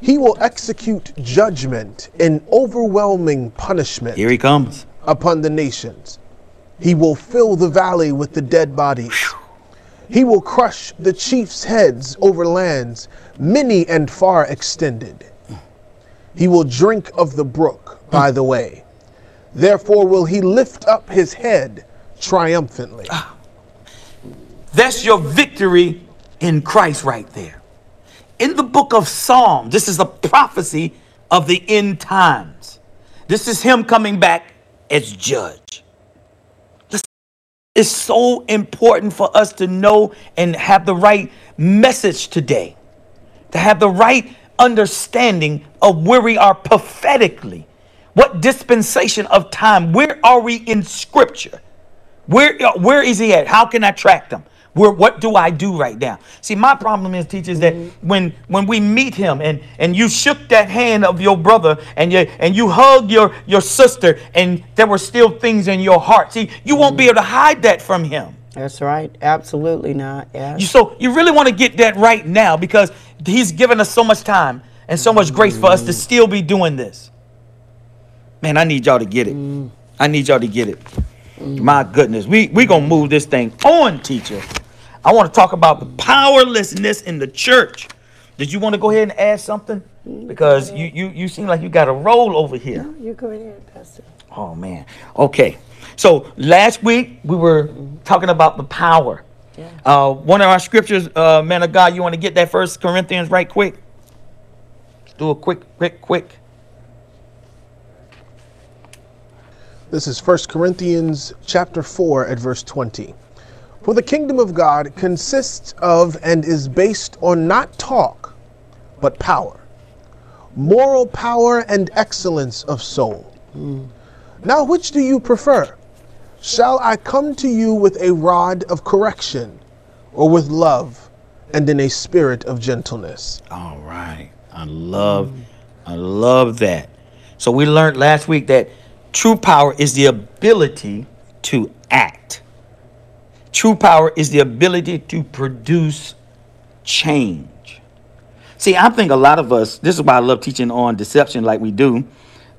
He will execute judgment in overwhelming punishment Here he comes. Upon the nations. He will fill the valley with the dead bodies. He will crush the chiefs' heads over lands, many and far extended. He will drink of the brook by the way. Therefore will he lift up his head triumphantly. That's your victory in Christ right there. In the book of Psalms, this is a prophecy of the end times. This is him coming back as judge. It's so important for us to know and have the right message today, to have the right understanding of where we are prophetically. What dispensation of time? Where are we in scripture? Where where is he at? How can I track them? Where what do I do right now? See, my problem is, teachers, that mm-hmm. when when we meet him and and you shook that hand of your brother and you and you hugged your your sister and there were still things in your heart. See, you won't be mm-hmm. able to hide that from him. That's right. Absolutely not. Yeah. You, so you really want to get that right now because he's given us so much time and so much grace for us to mm-hmm. still be doing this. Man, I need y'all to get it. Mm. I need y'all to get it. Mm. My goodness, we we gonna move this thing on, teacher. I want to talk about the powerlessness in the church. Did you want to go ahead and add something? Because you you you seem like you got a roll over here. you go ahead, Pastor. Oh man. Okay. So last week we were talking about the power. Yeah. Uh, one of our scriptures, uh, man of God, you want to get that First Corinthians right quick? Let's do a quick, quick, quick. This is 1 Corinthians chapter 4 at verse 20. For the kingdom of God consists of and is based on not talk, but power, moral power and excellence of soul. Now, which do you prefer? Shall I come to you with a rod of correction, or with love and in a spirit of gentleness? All right. I love, I love that. So we learned last week that true power is the ability to act. True power is the ability to produce change. See, I think a lot of us, this is why I love teaching on deception like we do,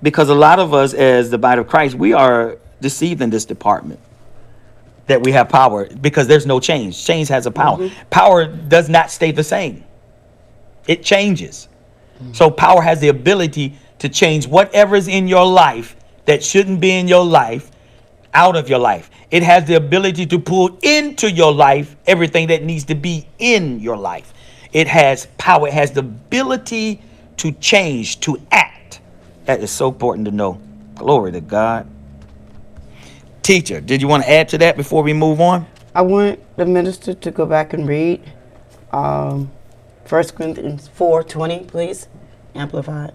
because a lot of us, as the body of Christ, we are deceived in this department that we have power because there's no change. Change has a power. Mm-hmm. Power does not stay the same, it changes. Mm. So power has the ability to change whatever is in your life that shouldn't be in your life out of your life. It has the ability to pull into your life everything that needs to be in your life. It has power, it has the ability to change, to act. That is so important to know. Glory to God. Teacher, did you want to add to that before we move on? I want the minister to go back and read um, 1 Corinthians 4.20, please. Amplified.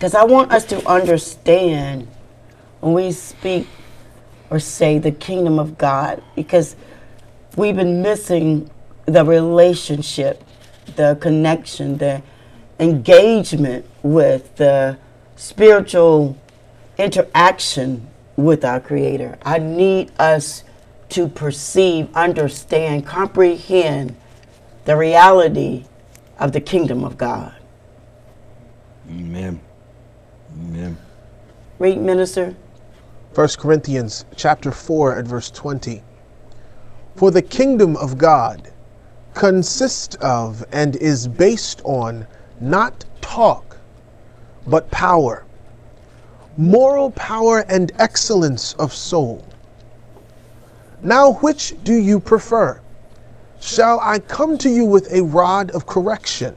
Because I want us to understand when we speak or say the kingdom of God, because we've been missing the relationship, the connection, the engagement with the spiritual interaction with our Creator. I need us to perceive, understand, comprehend the reality of the kingdom of God. Amen. Amen. Read, minister. 1 Corinthians chapter 4 and verse 20. For the kingdom of God consists of and is based on not talk, but power, moral power and excellence of soul. Now, which do you prefer? Shall I come to you with a rod of correction,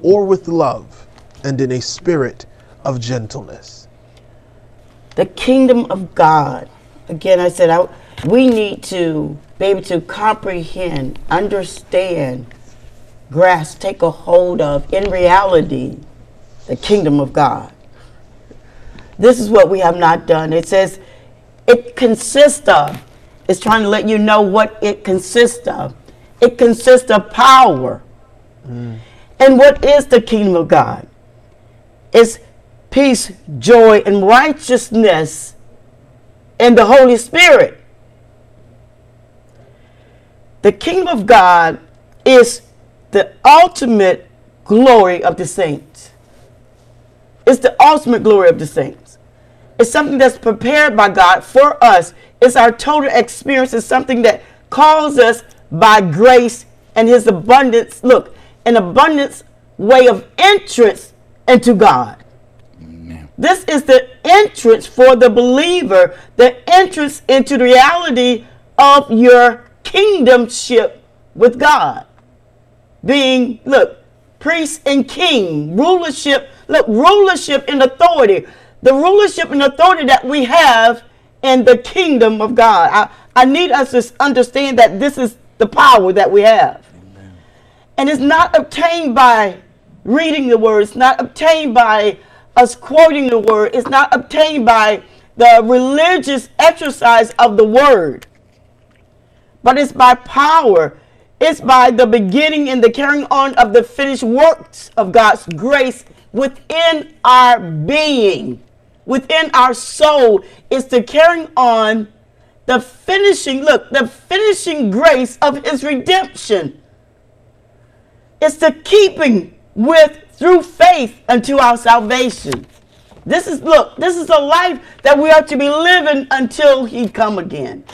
or with love and in a spirit of gentleness? the kingdom of God. Again, I said I, we need to be able to comprehend, understand, grasp, take a hold of, in reality, the kingdom of God. This is what we have not done. It says it consists of, it's trying to let you know what it consists of. It consists of power. Mm. And what is the kingdom of God? It's peace, joy, and righteousness in the Holy Spirit. The kingdom of God is the ultimate glory of the saints. It's the ultimate glory of the saints. It's something that's prepared by God for us. It's our total experience. It's something that calls us by grace and His abundance. Look, an abundance way of entrance into God. This is the entrance for the believer, the entrance into the reality of your kingdomship with God. Being, look, priest and king, rulership, look, rulership and authority. The rulership and authority that we have in the kingdom of God. I, I need us to understand that this is the power that we have. And it's not obtained by reading the word, it's not obtained by us quoting the word, is not obtained by the religious exercise of the word, but it's by power. It's by the beginning and the carrying on of the finished works of God's grace within our being, within our soul. It's the carrying on the finishing, look, the finishing grace of his redemption. It's the keeping with through faith unto our salvation. This is look, this is a life that we are to be living until he come again.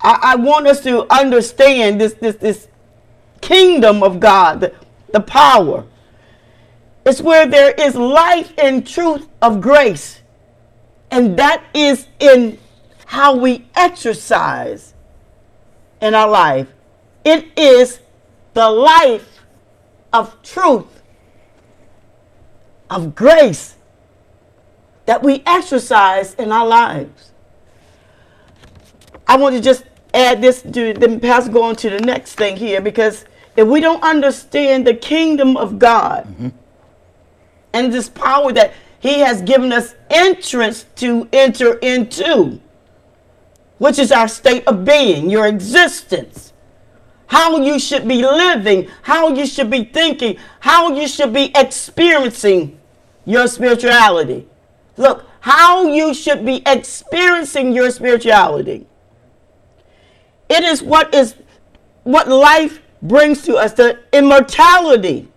I, I want us to understand this this this kingdom of God, the, the power. It's where there is life and truth of grace. And that is in how we exercise in our life. It is the life of truth, of grace that we exercise in our lives. I want to just add this to then pass go on to the next thing here because if we don't understand the kingdom of God mm-hmm. and this power that He has given us entrance to enter into, which is our state of being, your existence, how you should be living, how you should be thinking, how you should be experiencing your spirituality. Look, how you should be experiencing your spirituality. It is what is what life brings to us, the immortality.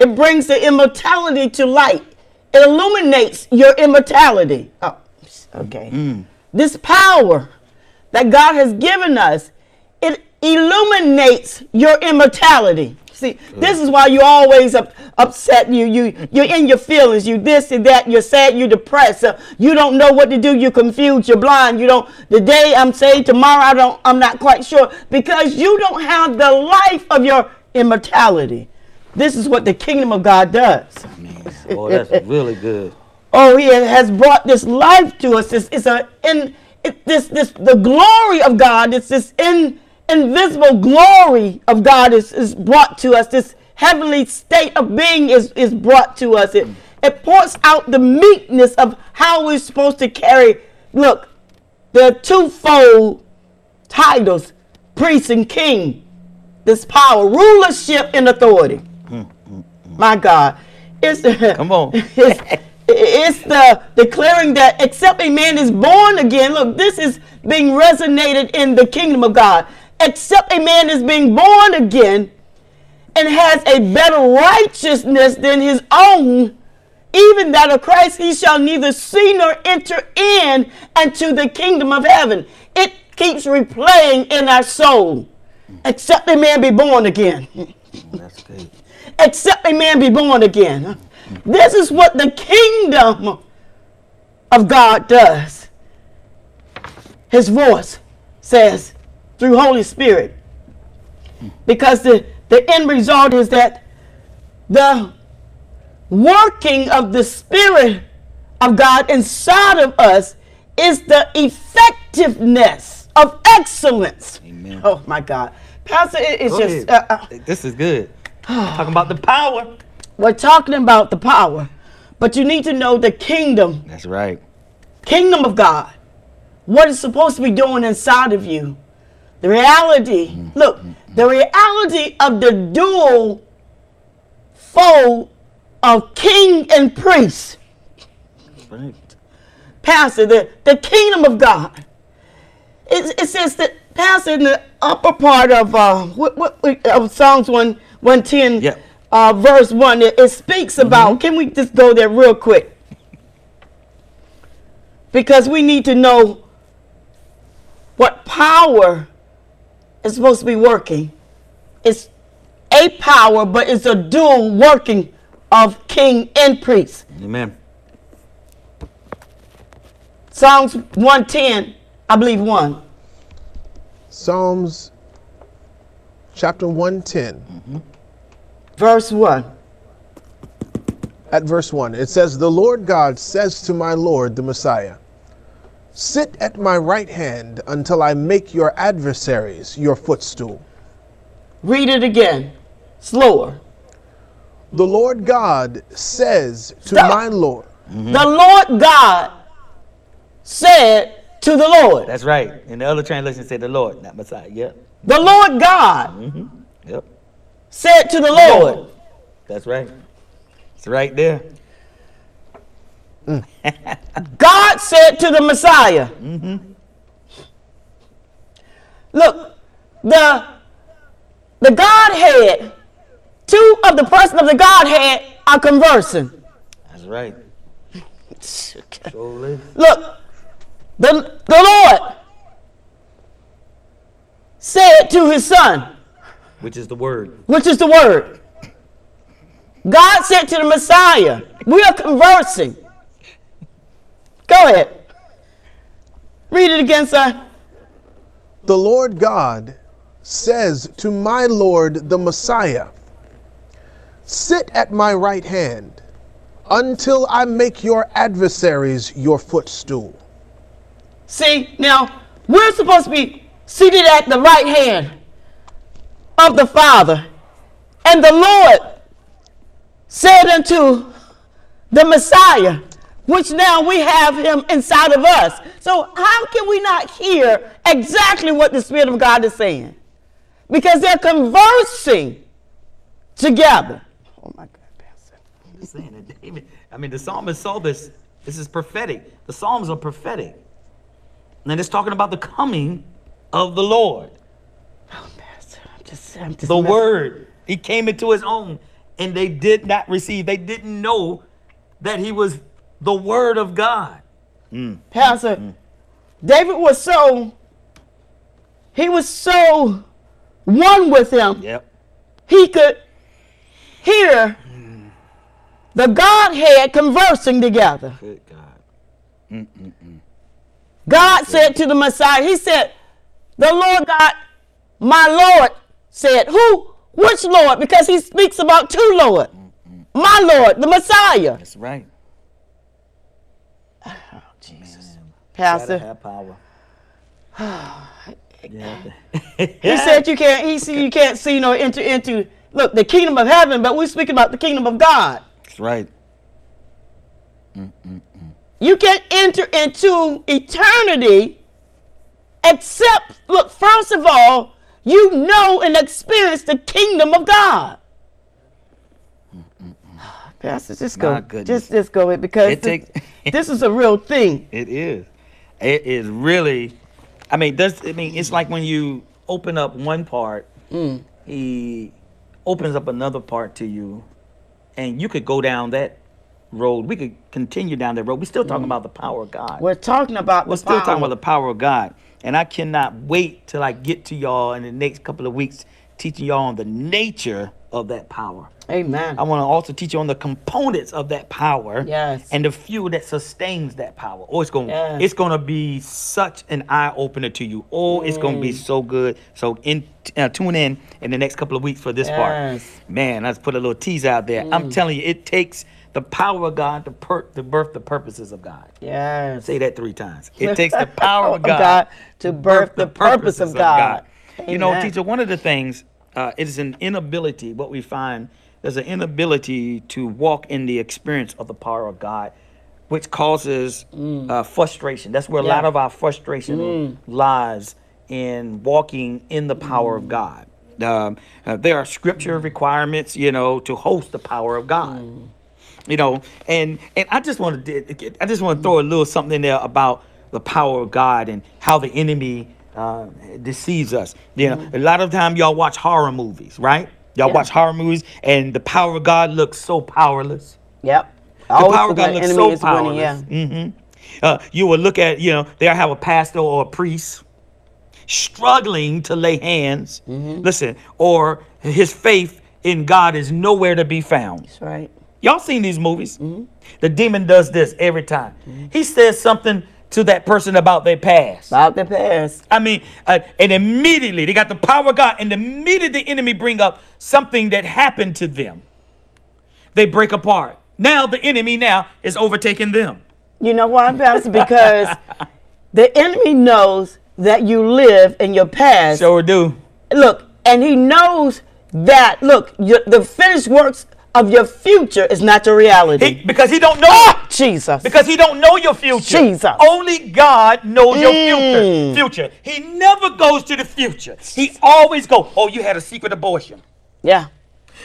It brings the immortality to light. It illuminates your immortality. Oh, okay. Mm. This power that God has given us, it illuminates your immortality. See, this is why you always up, upset. You you you're in your feelings. You this and that. You're sad. You're depressed. Uh, you don't know what to do. You're confused. You're blind. You don't. The day I'm saved. Tomorrow I don't. I'm not quite sure because you don't have the life of your immortality. This is what the kingdom of God does. Man, boy, that's really good. Oh, he has brought this life to us. It's, it's a in it, this this the glory of God. It's this in, invisible glory of God is, is brought to us. This heavenly state of being is, is brought to us. It it points out the meekness of how we're supposed to carry. Look, the twofold titles, priest and king. This power, rulership, and authority. My God, it's Come on. it's, it's the declaring that except a man is born again. Look, this is being resonated in the kingdom of God. Except a man is being born again and has a better righteousness than his own, even that of Christ, he shall neither see nor enter in unto the kingdom of heaven. It keeps replaying in our soul. Except a man be born again That's good. except a man be born again. This is what the kingdom of God does. His voice says through Holy Spirit. Because the, the end result is that the working of the Spirit of God inside of us is the effectiveness of excellence. Amen. Oh my God. Pastor, it- it's Go just. uh, uh, this is good. Talking about the power. we're talking about the power, but you need to know the kingdom, That's right. kingdom of God, what it's supposed to be doing inside of you. The reality, look, the reality of the dual fold of king and priest, Right. pastor, the, the kingdom of God. It, it says that, pastor, in the upper part of uh, what, what, of Psalms 1, 110, Yep. uh, verse 1, it, it speaks about, can we just go there real quick? Because we need to know what power is supposed to be working. It's a power, but it's a dual working of king and priest. Amen. Psalms 110, I believe 1. Psalms chapter 110, mm-hmm. Verse 1. at verse 1. It says, The Lord God says to my Lord, the Messiah, Sit at my right hand until I make your adversaries your footstool. Read it again. Slower. The Lord God says to Stop. my Lord, mm-hmm. The Lord God said to the Lord. That's right. And the other translation said the Lord, not Messiah. Yep. The Lord God mm-hmm. Yep. said to the Lord. That's right. It's right there. God said to the Messiah. Look, the the Godhead, two of the person of the Godhead are conversing. That's right. Look, the, the Lord said to his son, Which is the word. which is the word. God said to the Messiah, we are conversing. Go ahead. Read it again, son. The Lord God says to my Lord, the Messiah, Sit at my right hand until I make your adversaries your footstool. See, now we're supposed to be seated at the right hand of the Father. And the Lord said unto the Messiah, which now we have him inside of us. So, how can we not hear exactly what the Spirit of God is saying? Because they're conversing together. Oh my God, Pastor. I'm just saying that David. I mean, the psalmist saw this. This is prophetic. The psalms are prophetic. And it's talking about the coming of the Lord. Oh, Pastor, I'm just, I'm just The word. He came into his own, and they did not receive. They didn't know that he was the word of God. Mm. Pastor, mm. David was so, he was so one with him, Yep. he could hear the Godhead conversing together. Good God. Mm, God said to the Messiah, He said, The Lord God, my Lord, said, Who? Which Lord? Because he speaks about two Lord. My Lord, the Messiah. That's right. Oh, Jesus. Gotta Pastor. have power. He said you can't he see you can't see nor enter into look the kingdom of heaven, but we're speaking about the kingdom of God. That's right. You can't enter into eternity except, look, first of all, you know and experience the kingdom of God. Pastor, just go. Just, just go it because It take- this is a real thing. It is. It is really. I mean, does I mean it's like when you open up one part, Mm. he opens up another part to you, and you could go down that road. We could continue down that road. We're still talking about the power of God. Mm. We're talking about We're the still talking power. about the power of God, and I cannot wait till I get to y'all in the next couple of weeks, teaching y'all on the nature of that power. Amen. I want to also teach you on the components of that power. Yes. And the fuel that sustains that power. Oh, it's going Yes. it's going to be such an eye opener to you. Oh, it's going to Mm. be so good. So in uh, tune in in the next couple of weeks for this part. Yes. Mm. Man, let's put a little tease out there. I'm telling you, it takes the power of God to, per- to birth the purposes of God. yes. Say that three times. It takes the power of God, God to birth the purpose of purposes God. You know, teacher, one of the things uh, it is an inability. What we find there's an inability to walk in the experience of the power of God, which causes uh, frustration. That's where a lot Mm. Yeah. Mm. of our frustration lies in walking in the power of God. Um, uh, there are scripture requirements, you know, to host the power of God Mm. you know and and i just want to i just want to throw a little something in there about the power of god and how the enemy uh, deceives us you know a lot of time y'all watch horror movies right y'all Yeah. watch horror movies and the power of god looks so powerless Yep. the Always power of god looks so is winning, powerless yeah. hmm uh, you will look at you know they'll have a pastor or a priest struggling to lay hands Mm-hmm. listen or his faith in god is nowhere to be found That's right. Y'all seen these movies? Mm-hmm. The demon does this every time. He says something to that person about their past. About the past. I mean, uh, and immediately they got the power of God, and immediately the enemy bring up something that happened to them. They break apart. Now the enemy now is overtaking them. You know why, Pastor? Because the enemy knows that you live in your past. Sure do. look, and he knows that, look, the finished works of your future is not your reality. He, because he don't know. Jesus. Because he don't know your future. Jesus. Only God knows your Mm. future. Future. He never goes to the future. He always go. Oh, you had a secret abortion. yeah.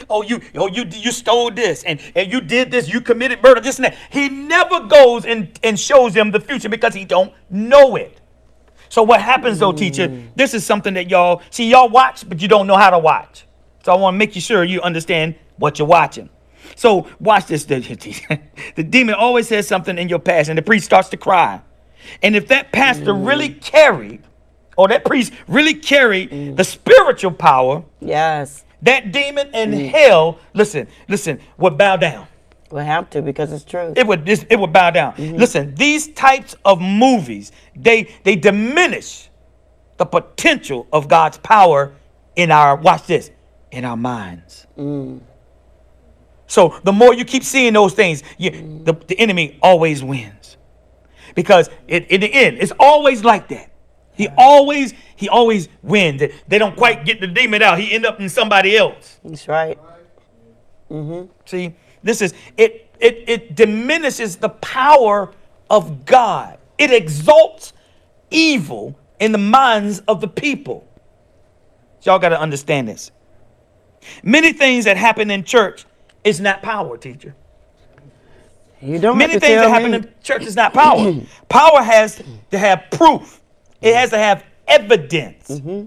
oh you oh you you stole this and and you did this you committed murder this and that he never goes and and shows them the future because he don't know it so what happens though teacher this is something that y'all see y'all watch but you don't know how to watch so i want to make you sure you understand what you're watching so watch this the, the demon always says something in your past and the priest starts to cry and if that pastor really mm. carried or that priest really carried mm. the spiritual power Yes. that demon in mm. hell, listen, listen, would bow down. We'll have to because it's true. It would it would bow down. Mm-hmm. Listen, these types of movies, they they diminish the potential of God's power in our watch this, in our minds. So the more you keep seeing those things, you, the, the enemy always wins. Because it, in the end, it's always like that. He always he always wins. They- They don't quite get the demon out. He end up in somebody else. That's right. Mm-hmm. See, this is it it it diminishes the power of God. It exalts evil in the minds of the people. Y'all got to understand this. Many things that happen in church is not power, teacher. You don't Many things that happen me. in church is not power. power has to have proof. It mm-hmm. has to have evidence. Mm-hmm.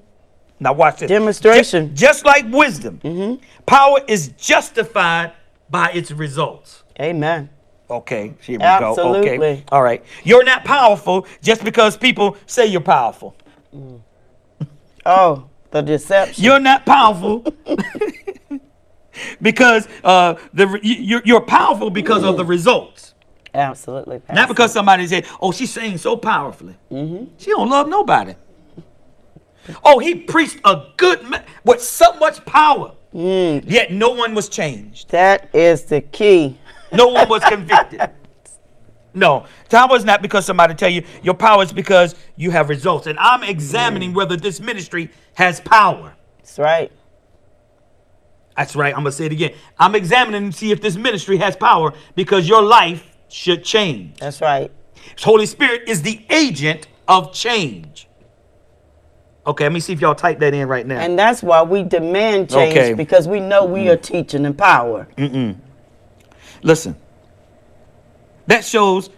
Now watch this. Demonstration. Ju- just like wisdom, mm-hmm. power is justified by its results. Amen. Okay, here we go. Absolutely. Okay, all right. You're not powerful just because people say you're powerful. Oh, The deception. You're not powerful because uh, the re- you- you're, you're powerful because of the results. Absolutely. Not because somebody said, "Oh, she's saying so powerfully." Mm-hmm. She don't love nobody. Oh, he preached a good me- with so much power, mm. yet no one was changed. that is the key. No one was convicted. No, power is not because somebody tell you your power is because you have results. And I'm examining mm. whether this ministry has power. That's right. That's right. I'm gonna say it again. I'm examining to see if this ministry has power because your life should change. That's right. Holy Spirit is the agent of change. Okay, let me see if y'all type that in right now. And that's why we demand change Okay. because we know we are teaching in power. Listen, that shows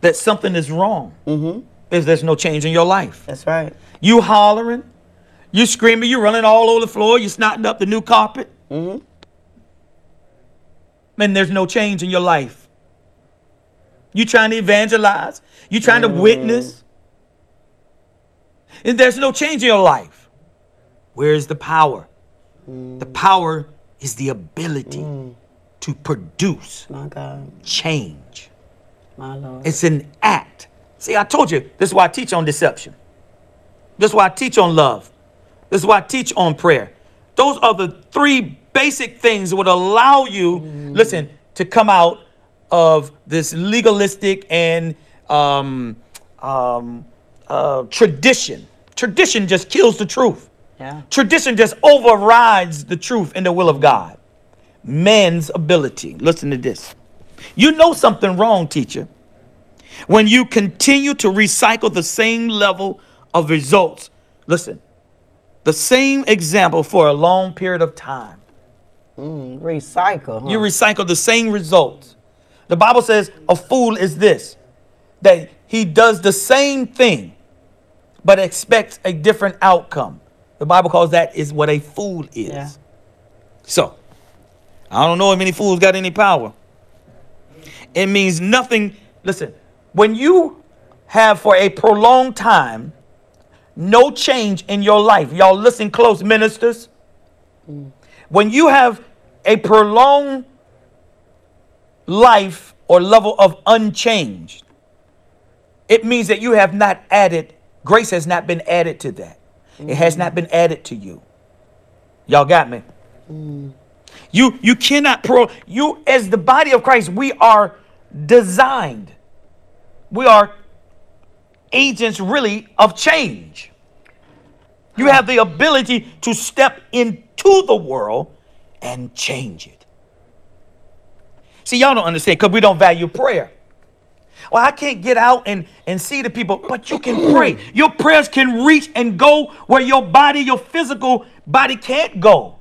that something is wrong. Mm-hmm. If there's no change in your life, That's right. you hollering, you screaming, you running all over the floor, you snotting up the new carpet, mm-hmm. and there's no change in your life. You trying to evangelize, you trying to witness, and there's no change in your life. Where's the power? The power is the ability to produce My God. change. My Lord. It's an act. See, I told you, this is why I teach on deception. This is why I teach on love. This is why I teach on prayer. Those are the three basic things that would allow you, listen, to come out of this legalistic and um, um, uh, tradition. Tradition just kills the truth. yeah. Tradition just overrides the truth and the will of God. Man's ability. Listen to this. You know something wrong, teacher, when you continue to recycle the same level of results. Listen, the same example for a long period of time. Mm, recycle. Huh? You recycle the same results. The Bible says a fool is this that he does the same thing but expects a different outcome. The Bible calls that is what a fool is. Yeah. So, I don't know if any fools got any power. It means nothing. Listen, when you have for a prolonged time no change in your life, y'all listen close, ministers. Mm. When you have a prolonged life or level of unchanged, it means that you have not added, grace has not been added to that. It has not mm-hmm. been added to you. Y'all got me? Mm. You you cannot pro you as the body of Christ, we are designed. We are agents really of change. You have the ability to step into the world and change it. See, y'all don't understand because we don't value prayer. Well, I can't get out and, and see the people, but you can pray. Your prayers can reach and go where your body, your physical body can't go.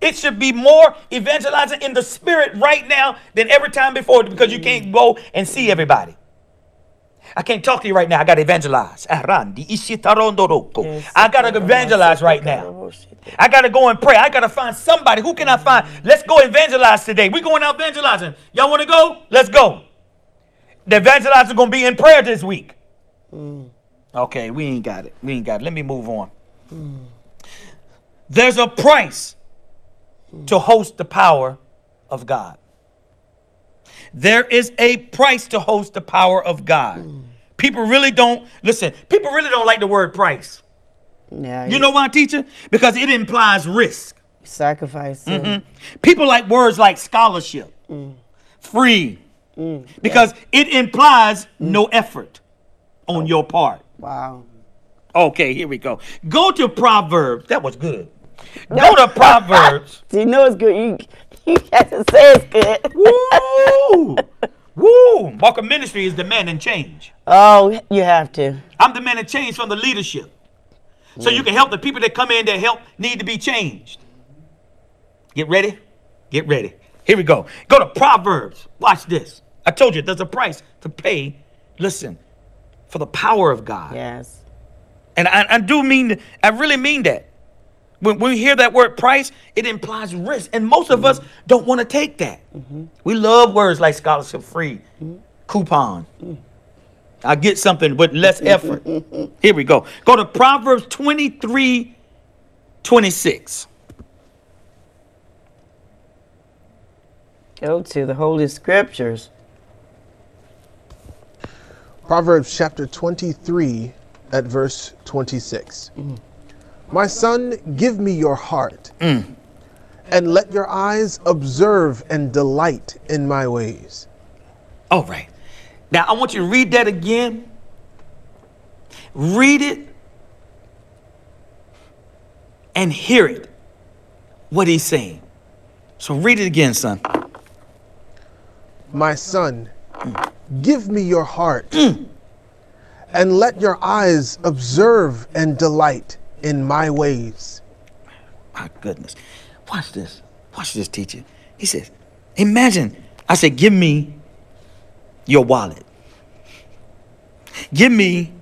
It should be more evangelizing in the spirit right now than every time before because you can't go and see everybody. I can't talk to you right now. I got to evangelize. Ah, yes. I got to evangelize right now. I got to go and pray. I got to find somebody. Who can I find? Let's go evangelize today. We're going out evangelizing. Y'all want to go? Let's go. The evangelizer going to be in prayer this week. Okay, we ain't got it. We ain't got it. Let me move on. There's a price to host the power of God. There is a price to host the power of God. People really don't listen. People really don't like the word price. Yeah. You know why, teacher? Because it implies risk. sacrifice. Mm-hmm. People like words like scholarship, free, because it implies no effort on your part. Wow. Okay, here we go. Go to Proverbs. That was good. Go to Proverbs. You know it's good. You, you have to say it's good. Woo! Woo! Walker Ministry is demanding change. Oh, you have to. I'm demanding change from the leadership. So you mm. can help the people that come in that help need to be changed. Get ready? Get ready. Here we go. Go to Proverbs. Watch this. I told you there's a price to pay. Listen, for the power of God. Yes. And I, I do mean, I really mean that. When, when we hear that word price, it implies risk. And most of us mm-hmm. don't want to take that. Mm-hmm. We love words like scholarship free, mm-hmm. coupon. I get something with less effort. Here we go. Go to Proverbs 23 26. Go to the Holy Scriptures. Proverbs chapter 23 at verse 26. Mm. My son, give me your heart, mm. and let your eyes observe and delight in my ways. All right. Now I want you to read that again. Read it and hear it. What he's saying. So read it again, son. My son, mm. give me your heart, mm. and let your eyes observe and delight in my ways. My goodness. Watch this. Watch this, teacher. He says, Imagine, I said, give me your wallet. Give me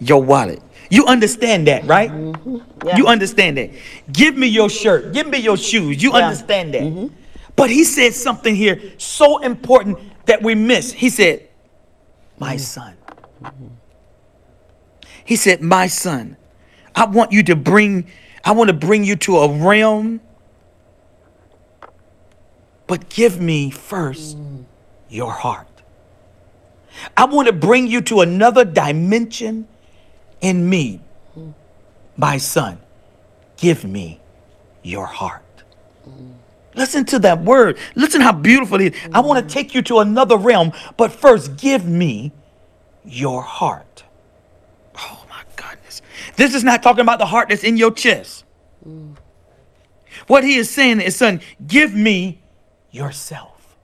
your wallet. You understand that, right? Mm-hmm. Yeah. You understand that. Give me your shirt. Give me your shoes. You Yeah. understand that. Mm-hmm. But he said something here so important that we miss. He said, My mm-hmm. son. He said, My son, I want you to bring, I want to bring you to a realm, but give me first your heart. I want to bring you to another dimension in me. My son, give me your heart. Listen to that word. Listen how beautiful it is. I want to take you to another realm, but first give me your heart. This is not talking about the heart that's in your chest. What he is saying is, son, give me yourself.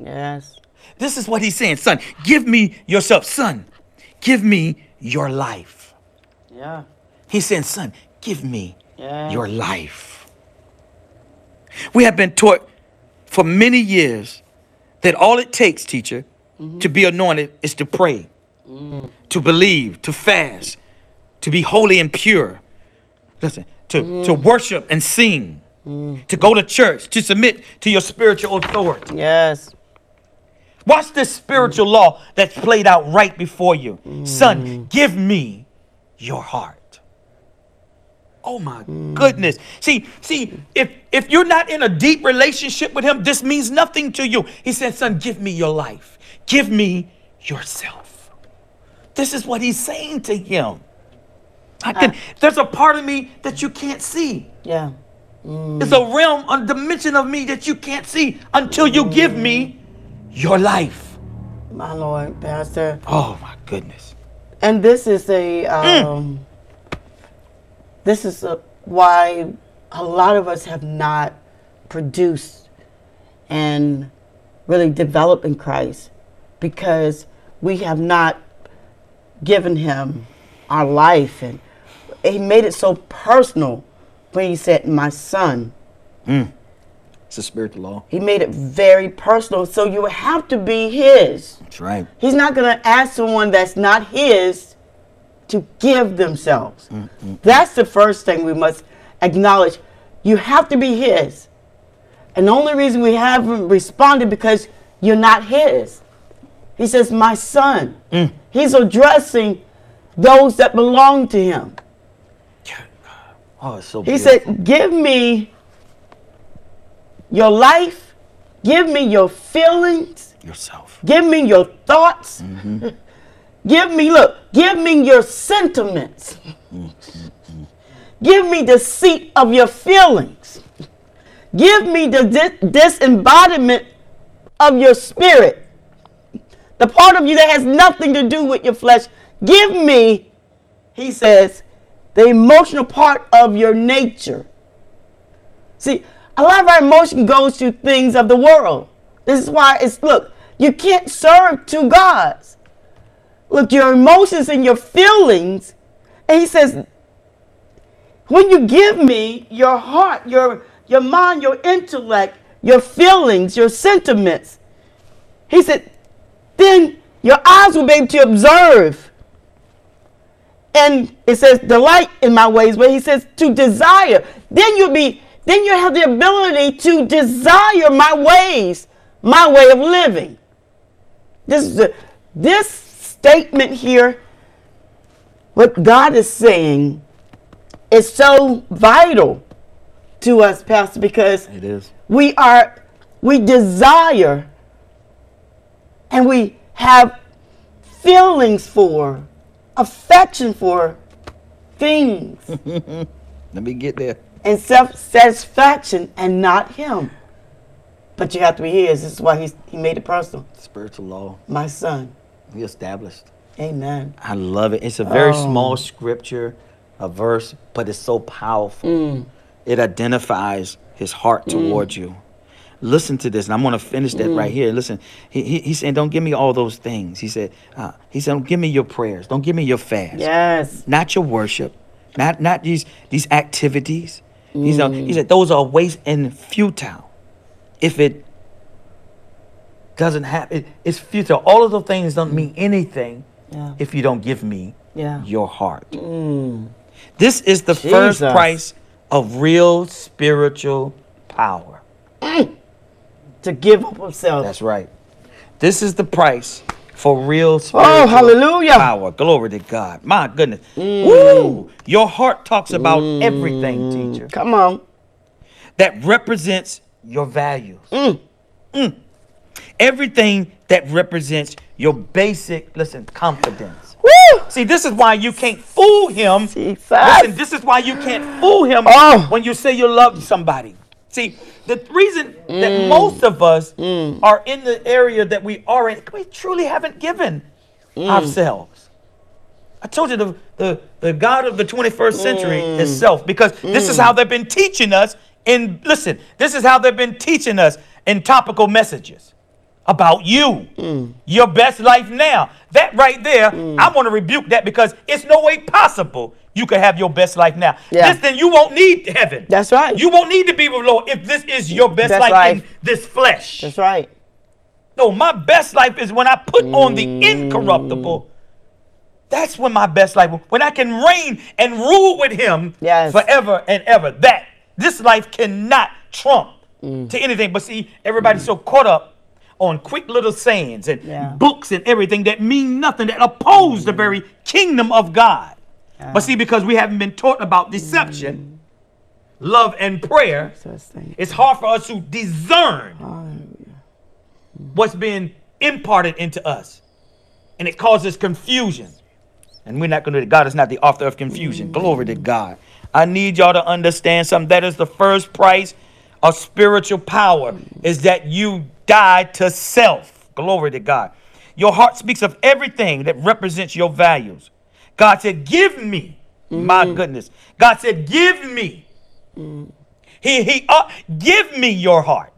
Yes. This is what he's saying, son, give me yourself. Son, give me your life. Yeah. He's saying, son, give me Yeah. your life. We have been taught for many years that all it takes, teacher, mm-hmm. to be anointed is to pray, mm. to believe, to fast, to be holy and pure. Listen, to, to mm. worship and sing, mm. to go to church, to submit to your spiritual authority. Yes. Watch this spiritual mm. law that's played out right before you. Son, give me your heart. Oh my goodness. See, see, if if you're not in a deep relationship with him, this means nothing to you. He said, son, give me your life. Give me yourself. This is what he's saying to him. I can, there's a part of me that you can't see. Yeah. It's a realm, a dimension of me that you can't see until you give me your life. My Lord, Pastor. Oh my goodness. And this is a um, this is a, why a lot of us have not produced and really developed in Christ because we have not given him our life and he made it so personal when he said my son mm. It's the a spiritual law. he made it very personal so you have to be his That's right. He's not going to ask someone that's not his to give themselves. Mm, mm, that's the first thing we must acknowledge. You have to be his. And the only reason we haven't responded because you're not his. He says, "My son." He's addressing those that belong to him. Oh, so He beautiful. said, "Give me your life. Give me your feelings." yourself. Give me your thoughts. Mm-hmm. give me, look, give me your sentiments. give me the seat of your feelings. Give me the dis- disembodiment of your spirit. The part of you that has nothing to do with your flesh. Give me, he says, the emotional part of your nature. See, a lot of our emotion goes to things of the world. This is why it's look, you can't serve two gods. Look, your emotions and your feelings. And he says, when you give me your heart, your your mind, your intellect, your feelings, your sentiments, he said, then your eyes will be able to observe. And it says delight in my ways, but he says to desire. Then you'll be, then you have the ability to desire my ways, my way of living. This is the, this statement here, what God is saying is so vital to us, Pastor, because It is. we are we desire and we have feelings for affection for things Let me get there. and self-satisfaction and not him but you have to be his this is why he's, he made it personal Spiritual law. my son He established. amen I love it. It's a very Oh. small scripture, a verse, but it's so powerful. Mm. It identifies his heart towards you. Listen to this, and I'm going to finish that Mm. right here. Listen, he, he, he's saying, Don't give me all those things. He said, uh, He said, Don't give me your prayers. Don't give me your fast. yes Not your worship. Not not these these activities. Mm. he said, Those are waste and futile. If it doesn't happen, it, it's futile. All of those things don't mean anything Yeah. if you don't give me Yeah. your heart. This is the first price of real spiritual power. To give up himself That's right. This is the price for real spiritual oh hallelujah power. Glory to God. My goodness. Woo! Your heart talks about everything, teacher, come on that represents your values. Mm. Mm. Everything that represents your basic, listen, confidence. Woo! See, this is why you can't fool him. Jesus. Listen, this is why you can't fool him Oh. when you say you love somebody. See, the reason Mm. that most of us are in the area that we are in, we truly haven't given Mm. ourselves. I told you the, the, the God of the 21st century Mm. is self because this is how they've been teaching us. In listen, this is how they've been teaching us in topical messages about you, Mm. your best life now. That right there, mm. I want to rebuke that because it's no way possible you can have your best life now. Yeah. This then you won't need heaven. That's right. You won't need to be with the Lord if this is your best, Best life, in this flesh. that's right No, my best life is when I put on the mm. incorruptible. That's when my best life, when I can reign and rule with Him Yes. forever and ever. That this life cannot trump mm. to anything. But see, everybody's so caught up on quick little sayings and Yeah. books and everything that mean nothing, that oppose the very kingdom of God. But see, because we haven't been taught about deception, love, and prayer, So it's hard for us to discern what's being imparted into us. And it causes confusion. And we're not going to, God is not the author of confusion. Glory to God. I need y'all to understand something. That is the first price of spiritual power, is that you die to self. Glory to God. Your heart speaks of everything that represents your values. God said, Give me, my goodness. God said, Give me. He, he, uh, give me your heart.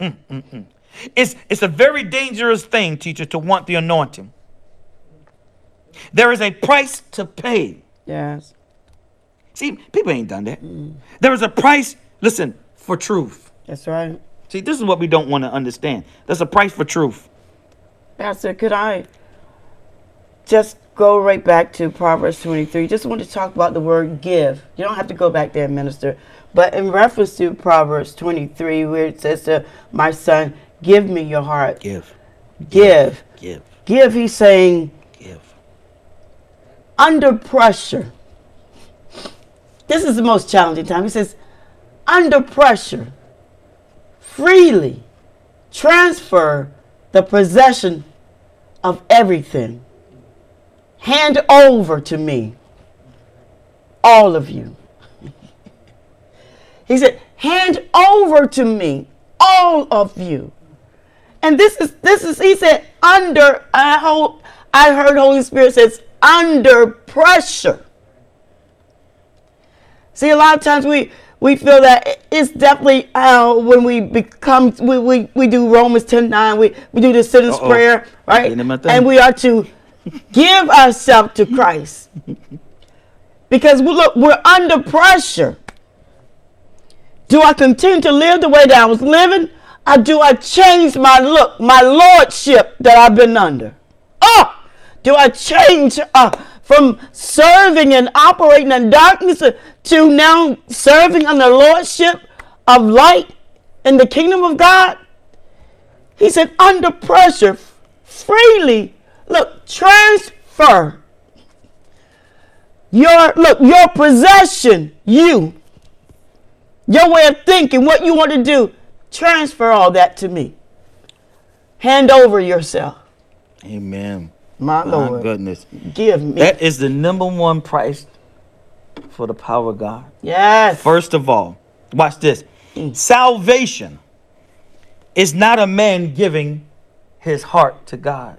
Mm, mm, mm. It's, it's a very dangerous thing, teacher, to want the anointing. There is a price to pay. yes See, people ain't done that. There is a price, listen, for truth. that's right See, this is what we don't want to understand. There's a price for truth. Pastor, could I just go right back to Proverbs 23? Just want to talk about the word give. You don't have to go back there, minister. But in reference to Proverbs 23, where it says to my son, give me your heart. Give, Give. give, Give, he's saying, give. under pressure. This is the most challenging time. He says, under pressure, freely transfer the possession of everything. Hand over to me, all of you. he said, hand over to me, all of you. And this is this is he said under I hope I heard Holy Spirit says under pressure. See, a lot of times we we feel that it's definitely uh, when we become we, we, we do Romans 10 9, we, we do the sinner's Uh-oh. prayer, right? Getting him at that. And we are to give ourselves to Christ. Because we look, we're under pressure. Do I continue to live the way that I was living? Or do I change my look, my lordship that I've been under? Oh, do I change uh, from serving and operating in darkness to now serving under lordship of light in the kingdom of God? He said, under pressure, freely, look, transfer Your look, your possession, you, your way of thinking, what you want to do, transfer all that to me. Hand over yourself. Amen. My My Lord. goodness. Give me. That is the number one price for the power of God. yes. First of all, watch this. Salvation is not a man giving his heart to God.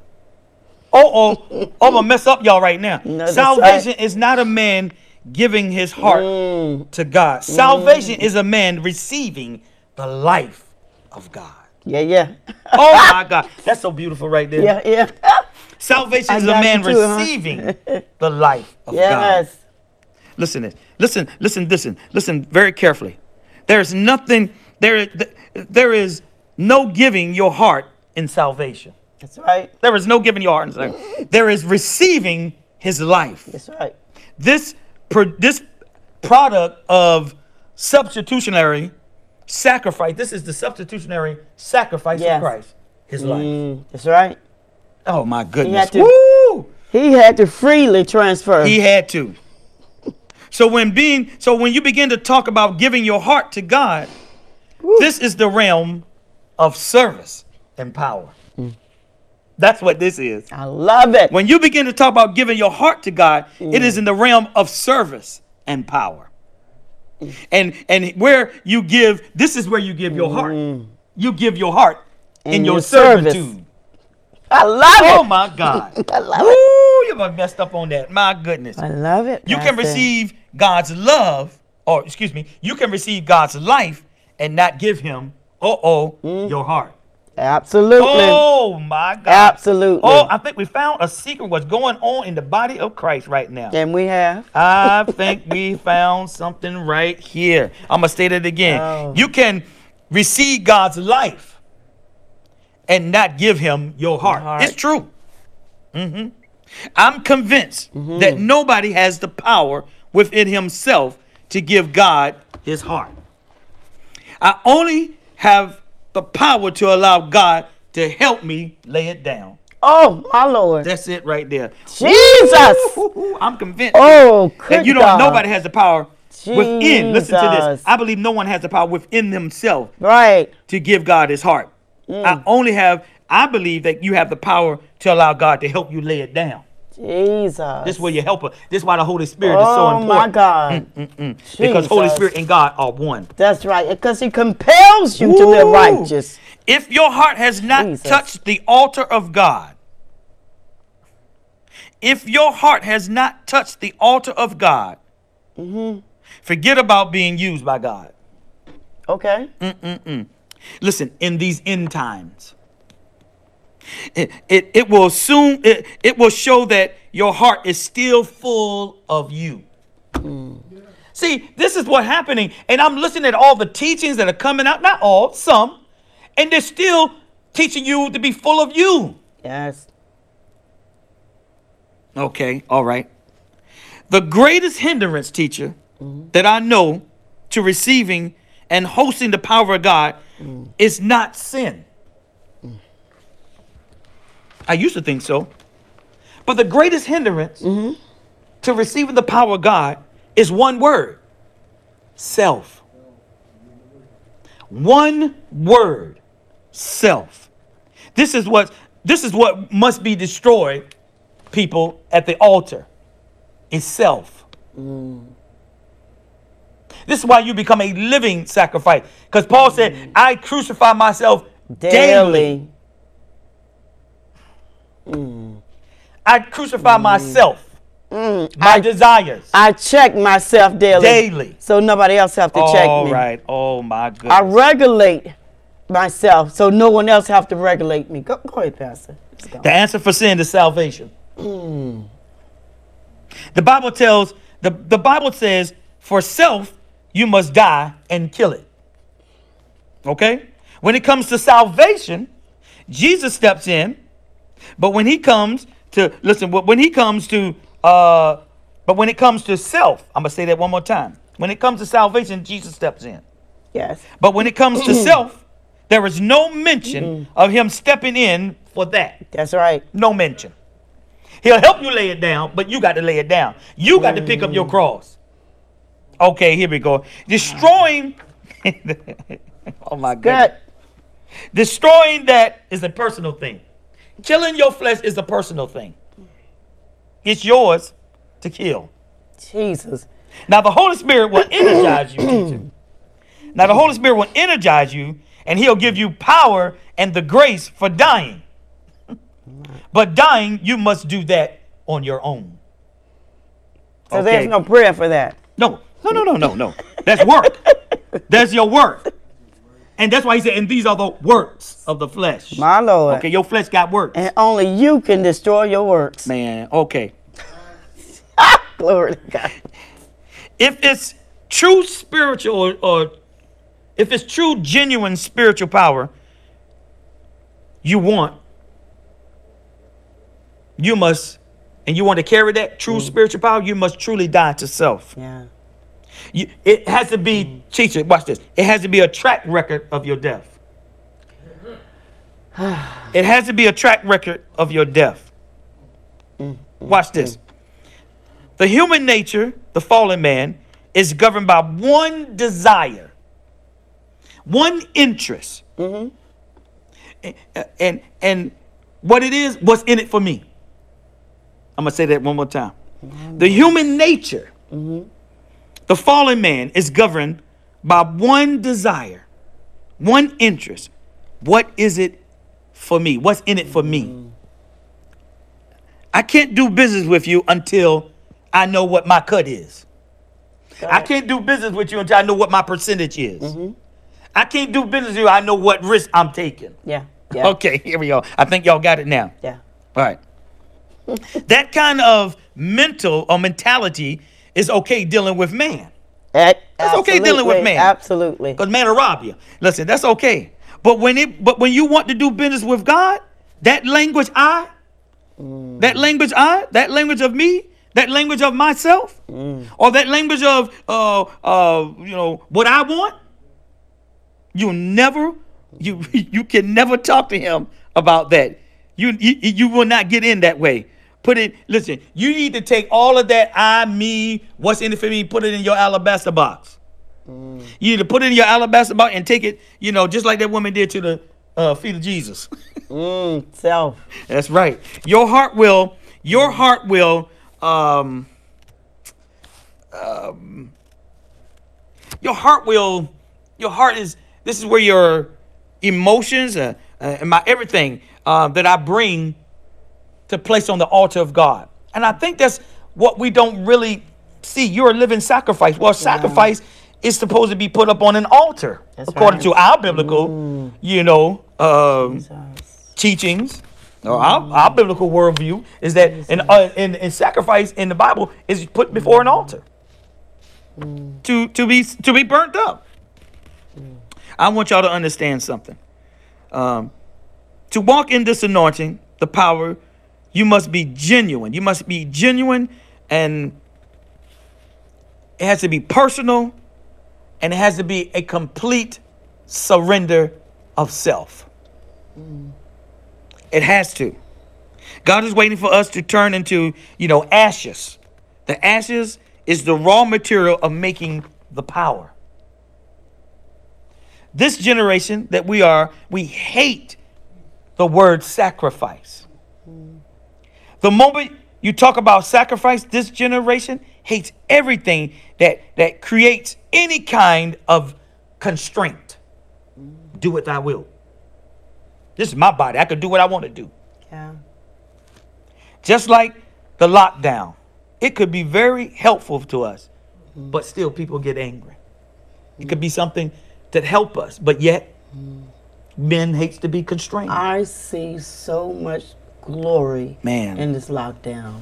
Oh, oh, I'm gonna mess up y'all right now. No, Salvation right. is not a man giving his heart Mm. to God. Salvation is a man receiving the life of God. Yeah, yeah. Oh my God, that's so beautiful right there. yeah, yeah. Salvation is a man too, huh? receiving the life of God. yes. Listen, this. listen, listen, listen, listen very carefully. There is nothing, there, there is no giving your heart in salvation. That's right. There is no giving your heart in salvation. There is receiving his life. That's right. This, this product of substitutionary sacrifice, this is the substitutionary sacrifice Yes. of Christ, his life. Mm, that's right. Oh my goodness. to- Woo! He had to freely transfer. He had to. So when being so when you begin to talk about giving your heart to God, this is the realm of service and power. Mm. That's what this is. I love it. When you begin to talk about giving your heart to God, it is mm. in the realm of service and power. Mm. And and where you give, this is where you give your heart. You give your heart in In your, your service. servitude. I love Oh it. my God. I love it. Woo, you got messed up on that. My goodness. I love it. You can receive God's love, or excuse me, you can receive God's life and not give him, uh oh, your heart. Absolutely. Oh my God. Absolutely. Oh, I think we found a secret what's going on in the body of Christ right now. and we have. I think we found something right here. I'm going to state it again. Oh. You can receive God's life and not give him your heart. heart. It's true. Mhm. I'm convinced Mm-hmm. that nobody has the power within himself to give God his heart. I only have the power to allow God to help me lay it down. Oh, my Lord. That's it right there. Jesus. Woo-hoo, I'm convinced Oh, that you don't. God. Nobody has the power within. Listen to this. I believe no one has the power within themselves Right. to give God His heart. Mm. I only have. I believe that you have the power to allow God to help you lay it down. Jesus. This is where you help her. This is why the Holy Spirit is so important. oh, my. God. Mm, mm, mm. Because Holy Spirit and God are one. That's right. Because he compels you to live Woo! righteous. If your heart has not Jesus. touched the altar of God, if your heart has not touched the altar of God, Mm-hmm. forget about being used by God. Okay. Listen, in these end times, it, it, it will soon it, it will show that your heart is still full of you. See, this is what's happening, and I'm listening at all the teachings that are coming out, not all, some, and they're still teaching you to be full of you. Yes. Okay, all right. The greatest hindrance, teacher, mm-hmm. that I know to receiving and hosting the power of God is not sin. I used to think so. But the greatest hindrance to receiving the power of God is one word self. One word self. This is what this is what must be destroyed people at the altar is self. Mm. This is why you become a living sacrifice. Because Paul said, mm. I crucify myself daily. Mm. I crucify mm. myself, my desires. I check myself daily. Daily. So nobody else have to check me. right. Oh my goodness. I regulate myself so no one else have to regulate me. Go, go ahead, Pastor. The answer for sin is salvation. The Bible tells the, the Bible says, for self, you must die and kill it. Okay? When it comes to salvation, Jesus steps in, but when he comes to listen, when he comes to uh but when it comes to self, I'm gonna say that one more time. When it comes to salvation, Jesus steps in. Yes. But when it comes to self, there is no mention of him stepping in for that. That's right. No mention. He'll help you lay it down, but you got to lay it down. You got to pick up your cross. Okay, here we go. Destroying. oh my God. Destroying that is a personal thing. Killing your flesh is a personal thing. It's yours to kill. Jesus. Now the Holy Spirit will energize you. Now the Holy Spirit will energize you, and He'll give you power and the grace for dying. But dying, you must do that on your own. So Okay. there's no prayer for that. No, no, no, no, no, no. That's work. That's your work. And that's why he said, and these are the works of the flesh. My Lord. Okay, your flesh got works. And only you can destroy your works. Man, okay. Glory to God. If it's true spiritual or, or if it's true, genuine spiritual power you want, you must, and you want to carry that true mm. spiritual power, you must truly die to self. Yeah. You, it has to be, teacher, watch this. It has to be a track record of your death. it has to be a track record of your death. Watch this. The human nature, the fallen man, is governed by one desire, one interest. And, and and what it is, what's in it for me. I'm gonna say that one more time. The human nature the fallen man is governed by one desire, one interest. What is it for me? What's in it for me? I can't do business with you until I know what my cut is. I can't do business with you until I know what my percentage is. Mm-hmm. I can't do business with you. I know what risk I'm taking. Yeah. Yeah. Okay, here we go. I think y'all got it now. Yeah. All right. that kind of mental or mentality is okay dealing with man. That- That's okay dealing with man. Absolutely. Because man will rob you. Listen, that's okay. But when it but when you want to do business with God, that language I, that language I, that language of me, that language of myself, or that language of uh uh you know what I want, you never you you can never talk to him about that. You you, you will not get in that way. Put it. Listen, you need to take all of that I, me, what's in it for me, put it in your alabaster box. You need to put it in your alabaster box and take it, you know, just like that woman did to the uh, feet of Jesus. Mm, self. That's right. Your heart will, your heart will, um, um, your heart will, your heart is, this is where your emotions uh, uh, and my everything uh, that I bring to place on the altar of God. And I think that's what we don't really see. You're a living sacrifice. Well, sacrifice is supposed to be put up on an altar, That's according right. to our biblical, you know, um, teachings or our, our biblical worldview is that an, uh, in, in sacrifice in the Bible is put before an altar to to be to be burnt up. I want y'all to understand something. Um, to walk in this anointing, the power, you must be genuine. You must be genuine, and it has to be personal, and it has to be a complete surrender of self. Mm. It has to. God is waiting for us to turn into, you know, ashes. The ashes is the raw material of making the power. This generation that we are, we hate the word sacrifice. The moment you talk about sacrifice, this generation hates everything that that creates any kind of constraint. Do what thy will. This is my body. I can do what I want to do. Yeah. Just like the lockdown, it could be very helpful to us, but still people get angry. It could be something that help us, but yet mm. men hates to be constrained. I see so much glory Man. in this lockdown.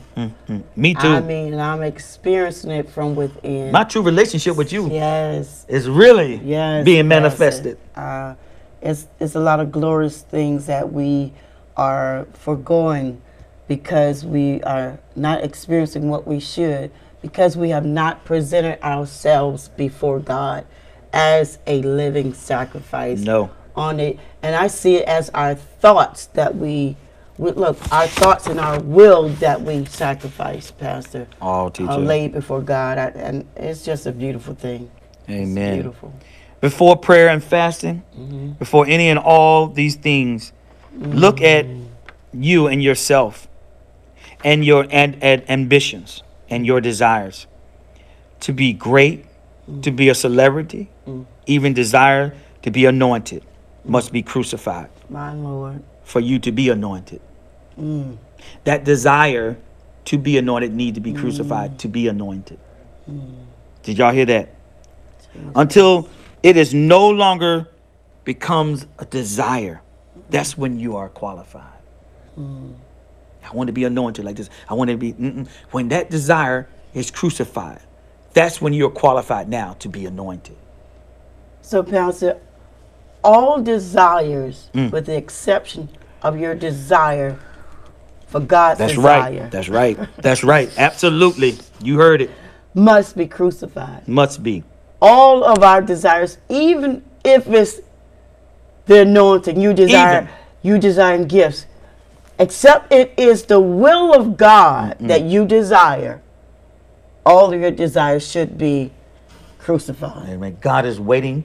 Me too. I mean, I'm experiencing it from within. My true relationship with you yes. is really Yes. being yes. manifested. Uh, it's it's a lot of glorious things that we are foregoing because we are not experiencing what we should because we have not presented ourselves before God as a living sacrifice. No. On it, and I see it as our thoughts that we, look, our thoughts and our will that we sacrifice, Pastor, Oh, teacher. are laid before God, I, and it's just a beautiful thing. It's Amen. beautiful. Before prayer and fasting, mm-hmm. before any and all these things, look at mm-hmm. you and yourself and your and, and ambitions and your desires to be great, mm. to be a celebrity, mm. even desire to be anointed must be crucified My Lord. For you to be anointed. That desire to be anointed need to be crucified to be anointed. Did y'all hear that? Until it is no longer becomes a desire, that's when you are qualified. I want to be anointed like this. I want to be. Mm-mm. When that desire is crucified, that's when you're qualified now to be anointed. So, Pastor, all desires, Mm. with the exception of your desire for God's That's desire, right. That's right. That's right. Absolutely. You heard it. must be crucified. Must be. All of our desires, even if it's the anointing, you desire, Even. you desire gifts, except it is the will of God that you desire. All of your desires should be crucified. Amen. God is waiting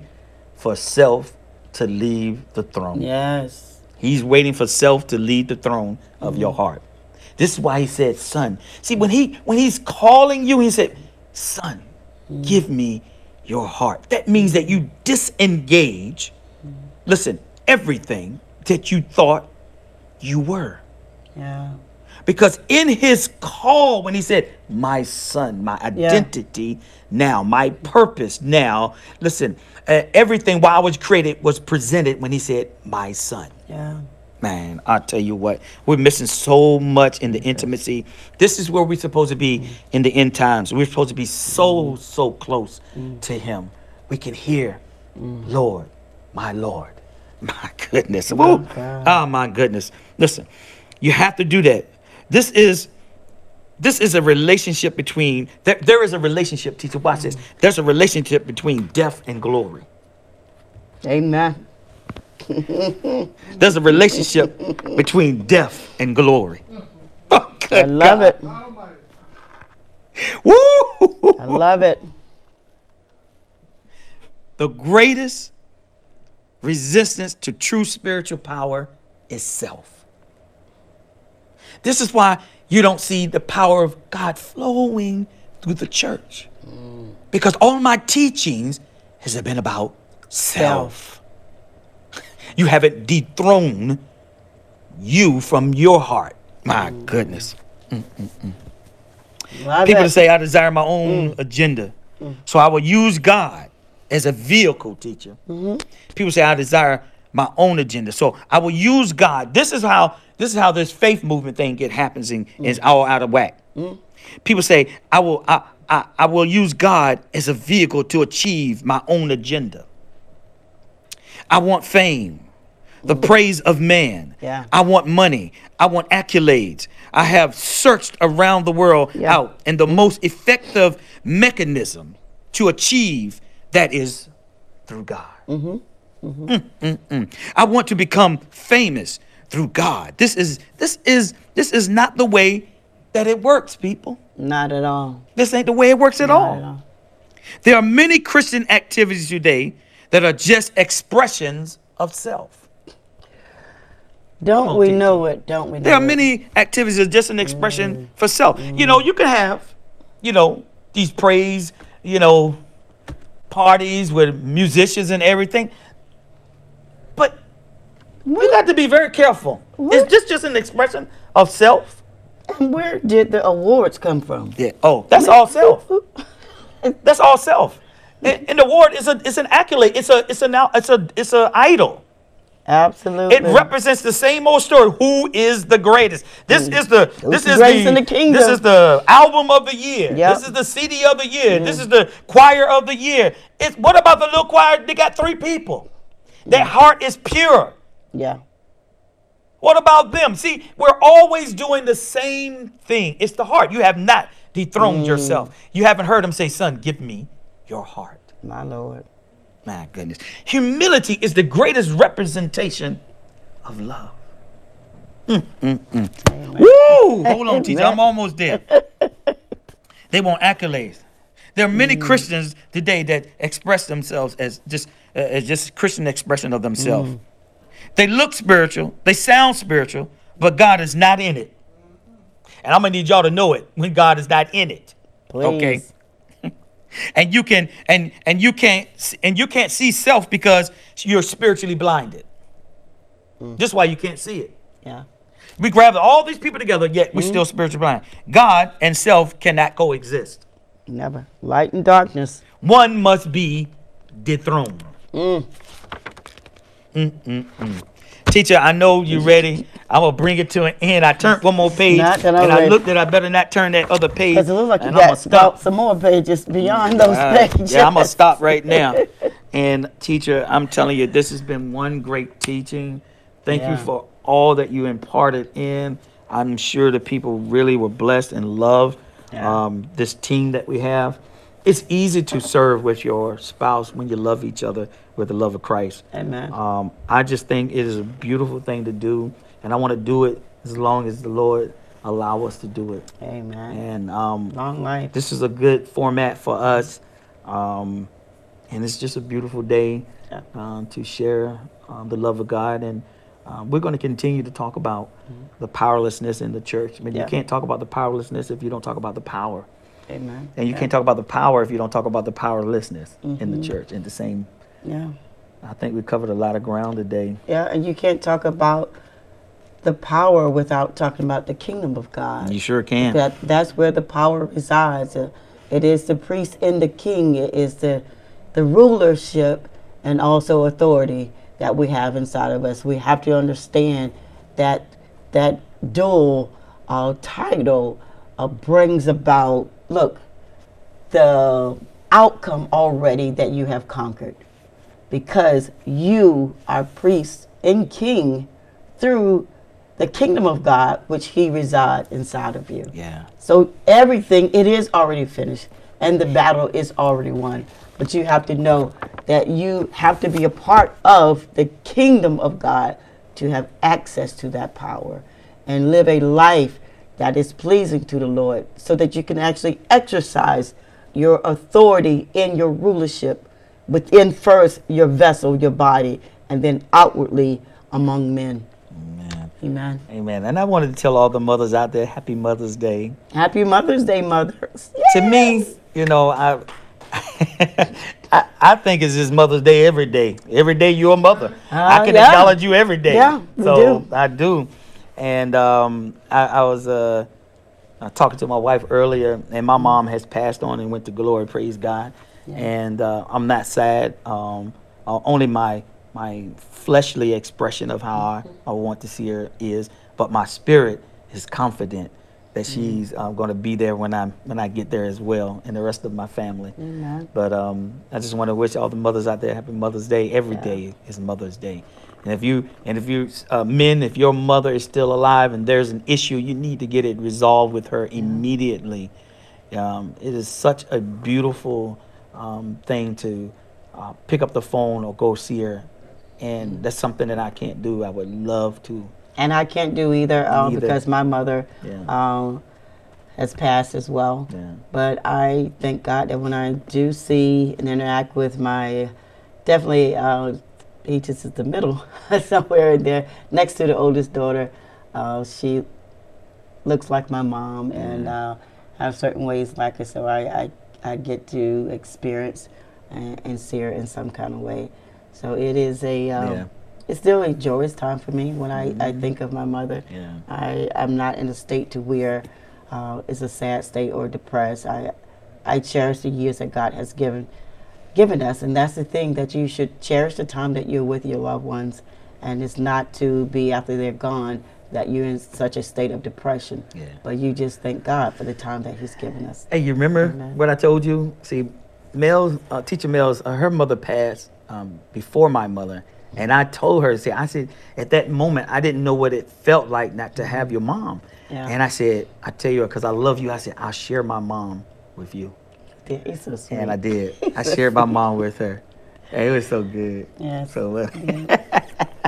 for self to leave the throne. Yes. He's waiting for self to leave the throne of your mm-hmm. heart. This is why he said, son. See, when he when he's calling you, he said, son, mm-hmm. give me your heart. That means that you disengage, mm-hmm. listen, everything that you thought you were. Yeah. Because in his call, when he said, My son, my identity now, my purpose now, listen, uh, everything while I was created was presented when he said, My son. Yeah. Man, I tell you what, we're missing so much in the intimacy. This is where we're supposed to be mm. in the end times. We're supposed to be so, mm. so close mm. to him. We can hear, Lord, my Lord. My goodness. God. Oh my goodness. Listen, you have to do that. This is this is a relationship between there, there is a relationship, teacher. Watch this. There's a relationship between death and glory. Amen. There's a relationship between death and glory. Oh, I love God. it. Woo! I love it. The greatest resistance to true spiritual power is self. This is why you don't see the power of God flowing through the church. Because all my teachings has been about self. You haven't dethroned you from your heart. My mm. goodness. Mm, mm, Love People that say, I desire my own agenda. So I will use God as a vehicle, teacher. Mm-hmm. People say, I desire my own agenda. So I will use God. This is how this is how this faith movement thing get happens and mm. is all out of whack. Mm. People say, I will I, I, I will use God as a vehicle to achieve my own agenda. I want fame, the praise of man. Yeah. I want money. I want accolades. I have searched around the world Yeah. out, and the most effective mechanism to achieve that is through God. Mm-hmm. Mm, mm, mm. I want to become famous through God. This is this is this is not the way that it works, people. Not at all. This ain't the way it works at all. at all. There are many Christian activities today that are just expressions of self. Don't on, we know it? Don't we know There are it? many activities that are just an expression for self. You know, you can have, you know, these praise, you know, parties with musicians and everything. But you got to be very careful. Is this just an expression of self? And where did the awards come from? Yeah. Oh, that's all self. That's all self. And, and the award is a it's an accolade. It's a it's a now it's a it's a idol. Absolutely. It represents the same old story. Who is the greatest? This mm. is the this is greatest the, in the kingdom. this is the album of the year. Yep. This is the CD of the year. This is the choir of the year. It's what about the little choir? They got three people. Their heart is pure. Yeah. What about them? See, we're always doing the same thing. It's the heart. You have not dethroned mm. yourself. You haven't heard him say, "Son, give me your heart." My Lord. My goodness. Humility is the greatest representation of love. Mm, mm, Woo! Hold on, teacher. I'm almost there. They want accolades. There are many Christians today that express themselves as just uh, as just Christian expression of themselves. They look spiritual, they sound spiritual, but God is not in it. And I'm gonna need y'all to know it when God is not in it. Okay. Please. And you can and and you can't and you can't see self because you're spiritually blinded. That's why you can't see it. Yeah. We grab all these people together, yet we're still spiritually blind. God and self cannot coexist. Never. Light and darkness. One must be dethroned. Mm. Mm-mm-mm. Teacher, I know you're ready. I'm gonna bring it to an end. I turned one more page, Not that I'm and I ready. looked at. I better not turn that other page. Because it looks like you and I'ma got stop. some more pages beyond those All right. pages. Yeah, I'm gonna stop right now. And teacher, I'm telling you, this has been one great teaching. Thank you Yeah. for all that you imparted in. I'm sure the people really were blessed and loved Yeah. um, this team that we have. It's easy to serve with your spouse when you love each other with the love of Christ. Amen. Um, I just think it is a beautiful thing to do, and I want to do it as long as the Lord allow us to do it. Amen. And um, Long life. this is a good format for us, um, and it's just a beautiful day Yeah. um, to share um, the love of God. And um, we're going to continue to talk about the powerlessness in the church. I mean, Mm-hmm. Yeah. you can't talk about the powerlessness if you don't talk about the power, Amen. and you yeah. can't talk about the power if you don't talk about the powerlessness in Mm-hmm. the church. In the same, Yeah. I think we covered a lot of ground today. Yeah, and you can't talk about the power without talking about the kingdom of God. You sure can. That that's where the power resides. Uh, It is the priest and the king. It is the the rulership and also authority that we have inside of us. We have to understand that that dual uh, title uh, brings about look the outcome already that you have conquered because you are priest and king through the kingdom of God, which He resides inside of you. Yeah. So everything it is already finished, and the battle is already won. But you have to know that you have to be a part of the kingdom of God to have access to that power and live a life that is pleasing to the Lord, so that you can actually exercise your authority in your rulership within first your vessel, your body, and then outwardly among men. Amen. Amen. Amen. And I wanted to tell all the mothers out there, Happy Mother's Day. Happy Mother's Day, mothers. To me, you know, I, I I think it's just Mother's Day every day. Every day you're a mother. I Uh, can yeah. acknowledge you every day. Yeah, we so do. I do. And um, I, I was uh, uh, talking to my wife earlier, and my mom has passed on and went to glory. Praise God. And uh, I'm not sad. Um, uh, only my my fleshly expression of how I, I want to see her is, but my spirit is confident that she's uh, going to be there when I when I get there as well, and the rest of my family. Amen. But um, I just want to wish all the mothers out there happy Mother's Day. Every day is Mother's Day, and if you and if you uh, men, if your mother is still alive and there's an issue, you need to get it resolved with her immediately. Um, it is such a beautiful um, thing to uh, pick up the phone or go see her, and that's something that I can't do. I would love to. And I can't do either, uh, Neither. because my mother Yeah. um, has passed as well. Yeah. But I thank God that when I do see and interact with my, definitely, uh, he just is the middle, somewhere in there, next to the oldest daughter. Uh, she looks like my mom and uh, have certain ways like her, so I, I, I get to experience and, and see her in some kind of way. So it is a, um, Yeah. it's still a joyous time for me when I, I think of my mother. Yeah. I, I'm not in a state to where uh, it's a sad state or depressed. I, I cherish the years that God has given given us, and that's the thing that you should cherish the time that you're with your loved ones, and it's not to be after they're gone that you're in such a state of depression. Yeah. But you just thank God for the time that He's given us. Hey, you remember Amen. what I told you? See, Mel's uh, teacher Mel's uh, her mother passed um, before my mother, and I told her, see, I said at that moment I didn't know what it felt like not to have your mom, Yeah. and I said, I tell you, because I love you, I said I'll share my mom with you, He's so sweet. and I did. I shared my mom with her. It was so good. Yes. So uh,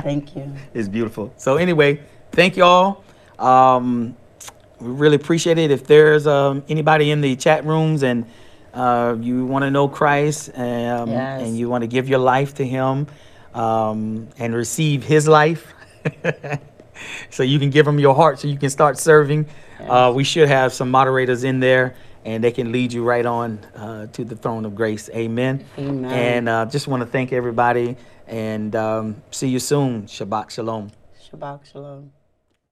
Thank you. it's beautiful. So anyway, thank y'all. Um, we really appreciate it. If there's um, anybody in the chat rooms and uh, you want to know Christ um, Yes. and you want to give your life to Him um, and receive His life, so you can give Him your heart, so you can start serving. Uh, we should have some moderators in there, and they can lead you right on uh, to the throne of grace. Amen. Amen. And uh, just want to thank everybody and um, see you soon. Shabbat shalom. Shabbat shalom.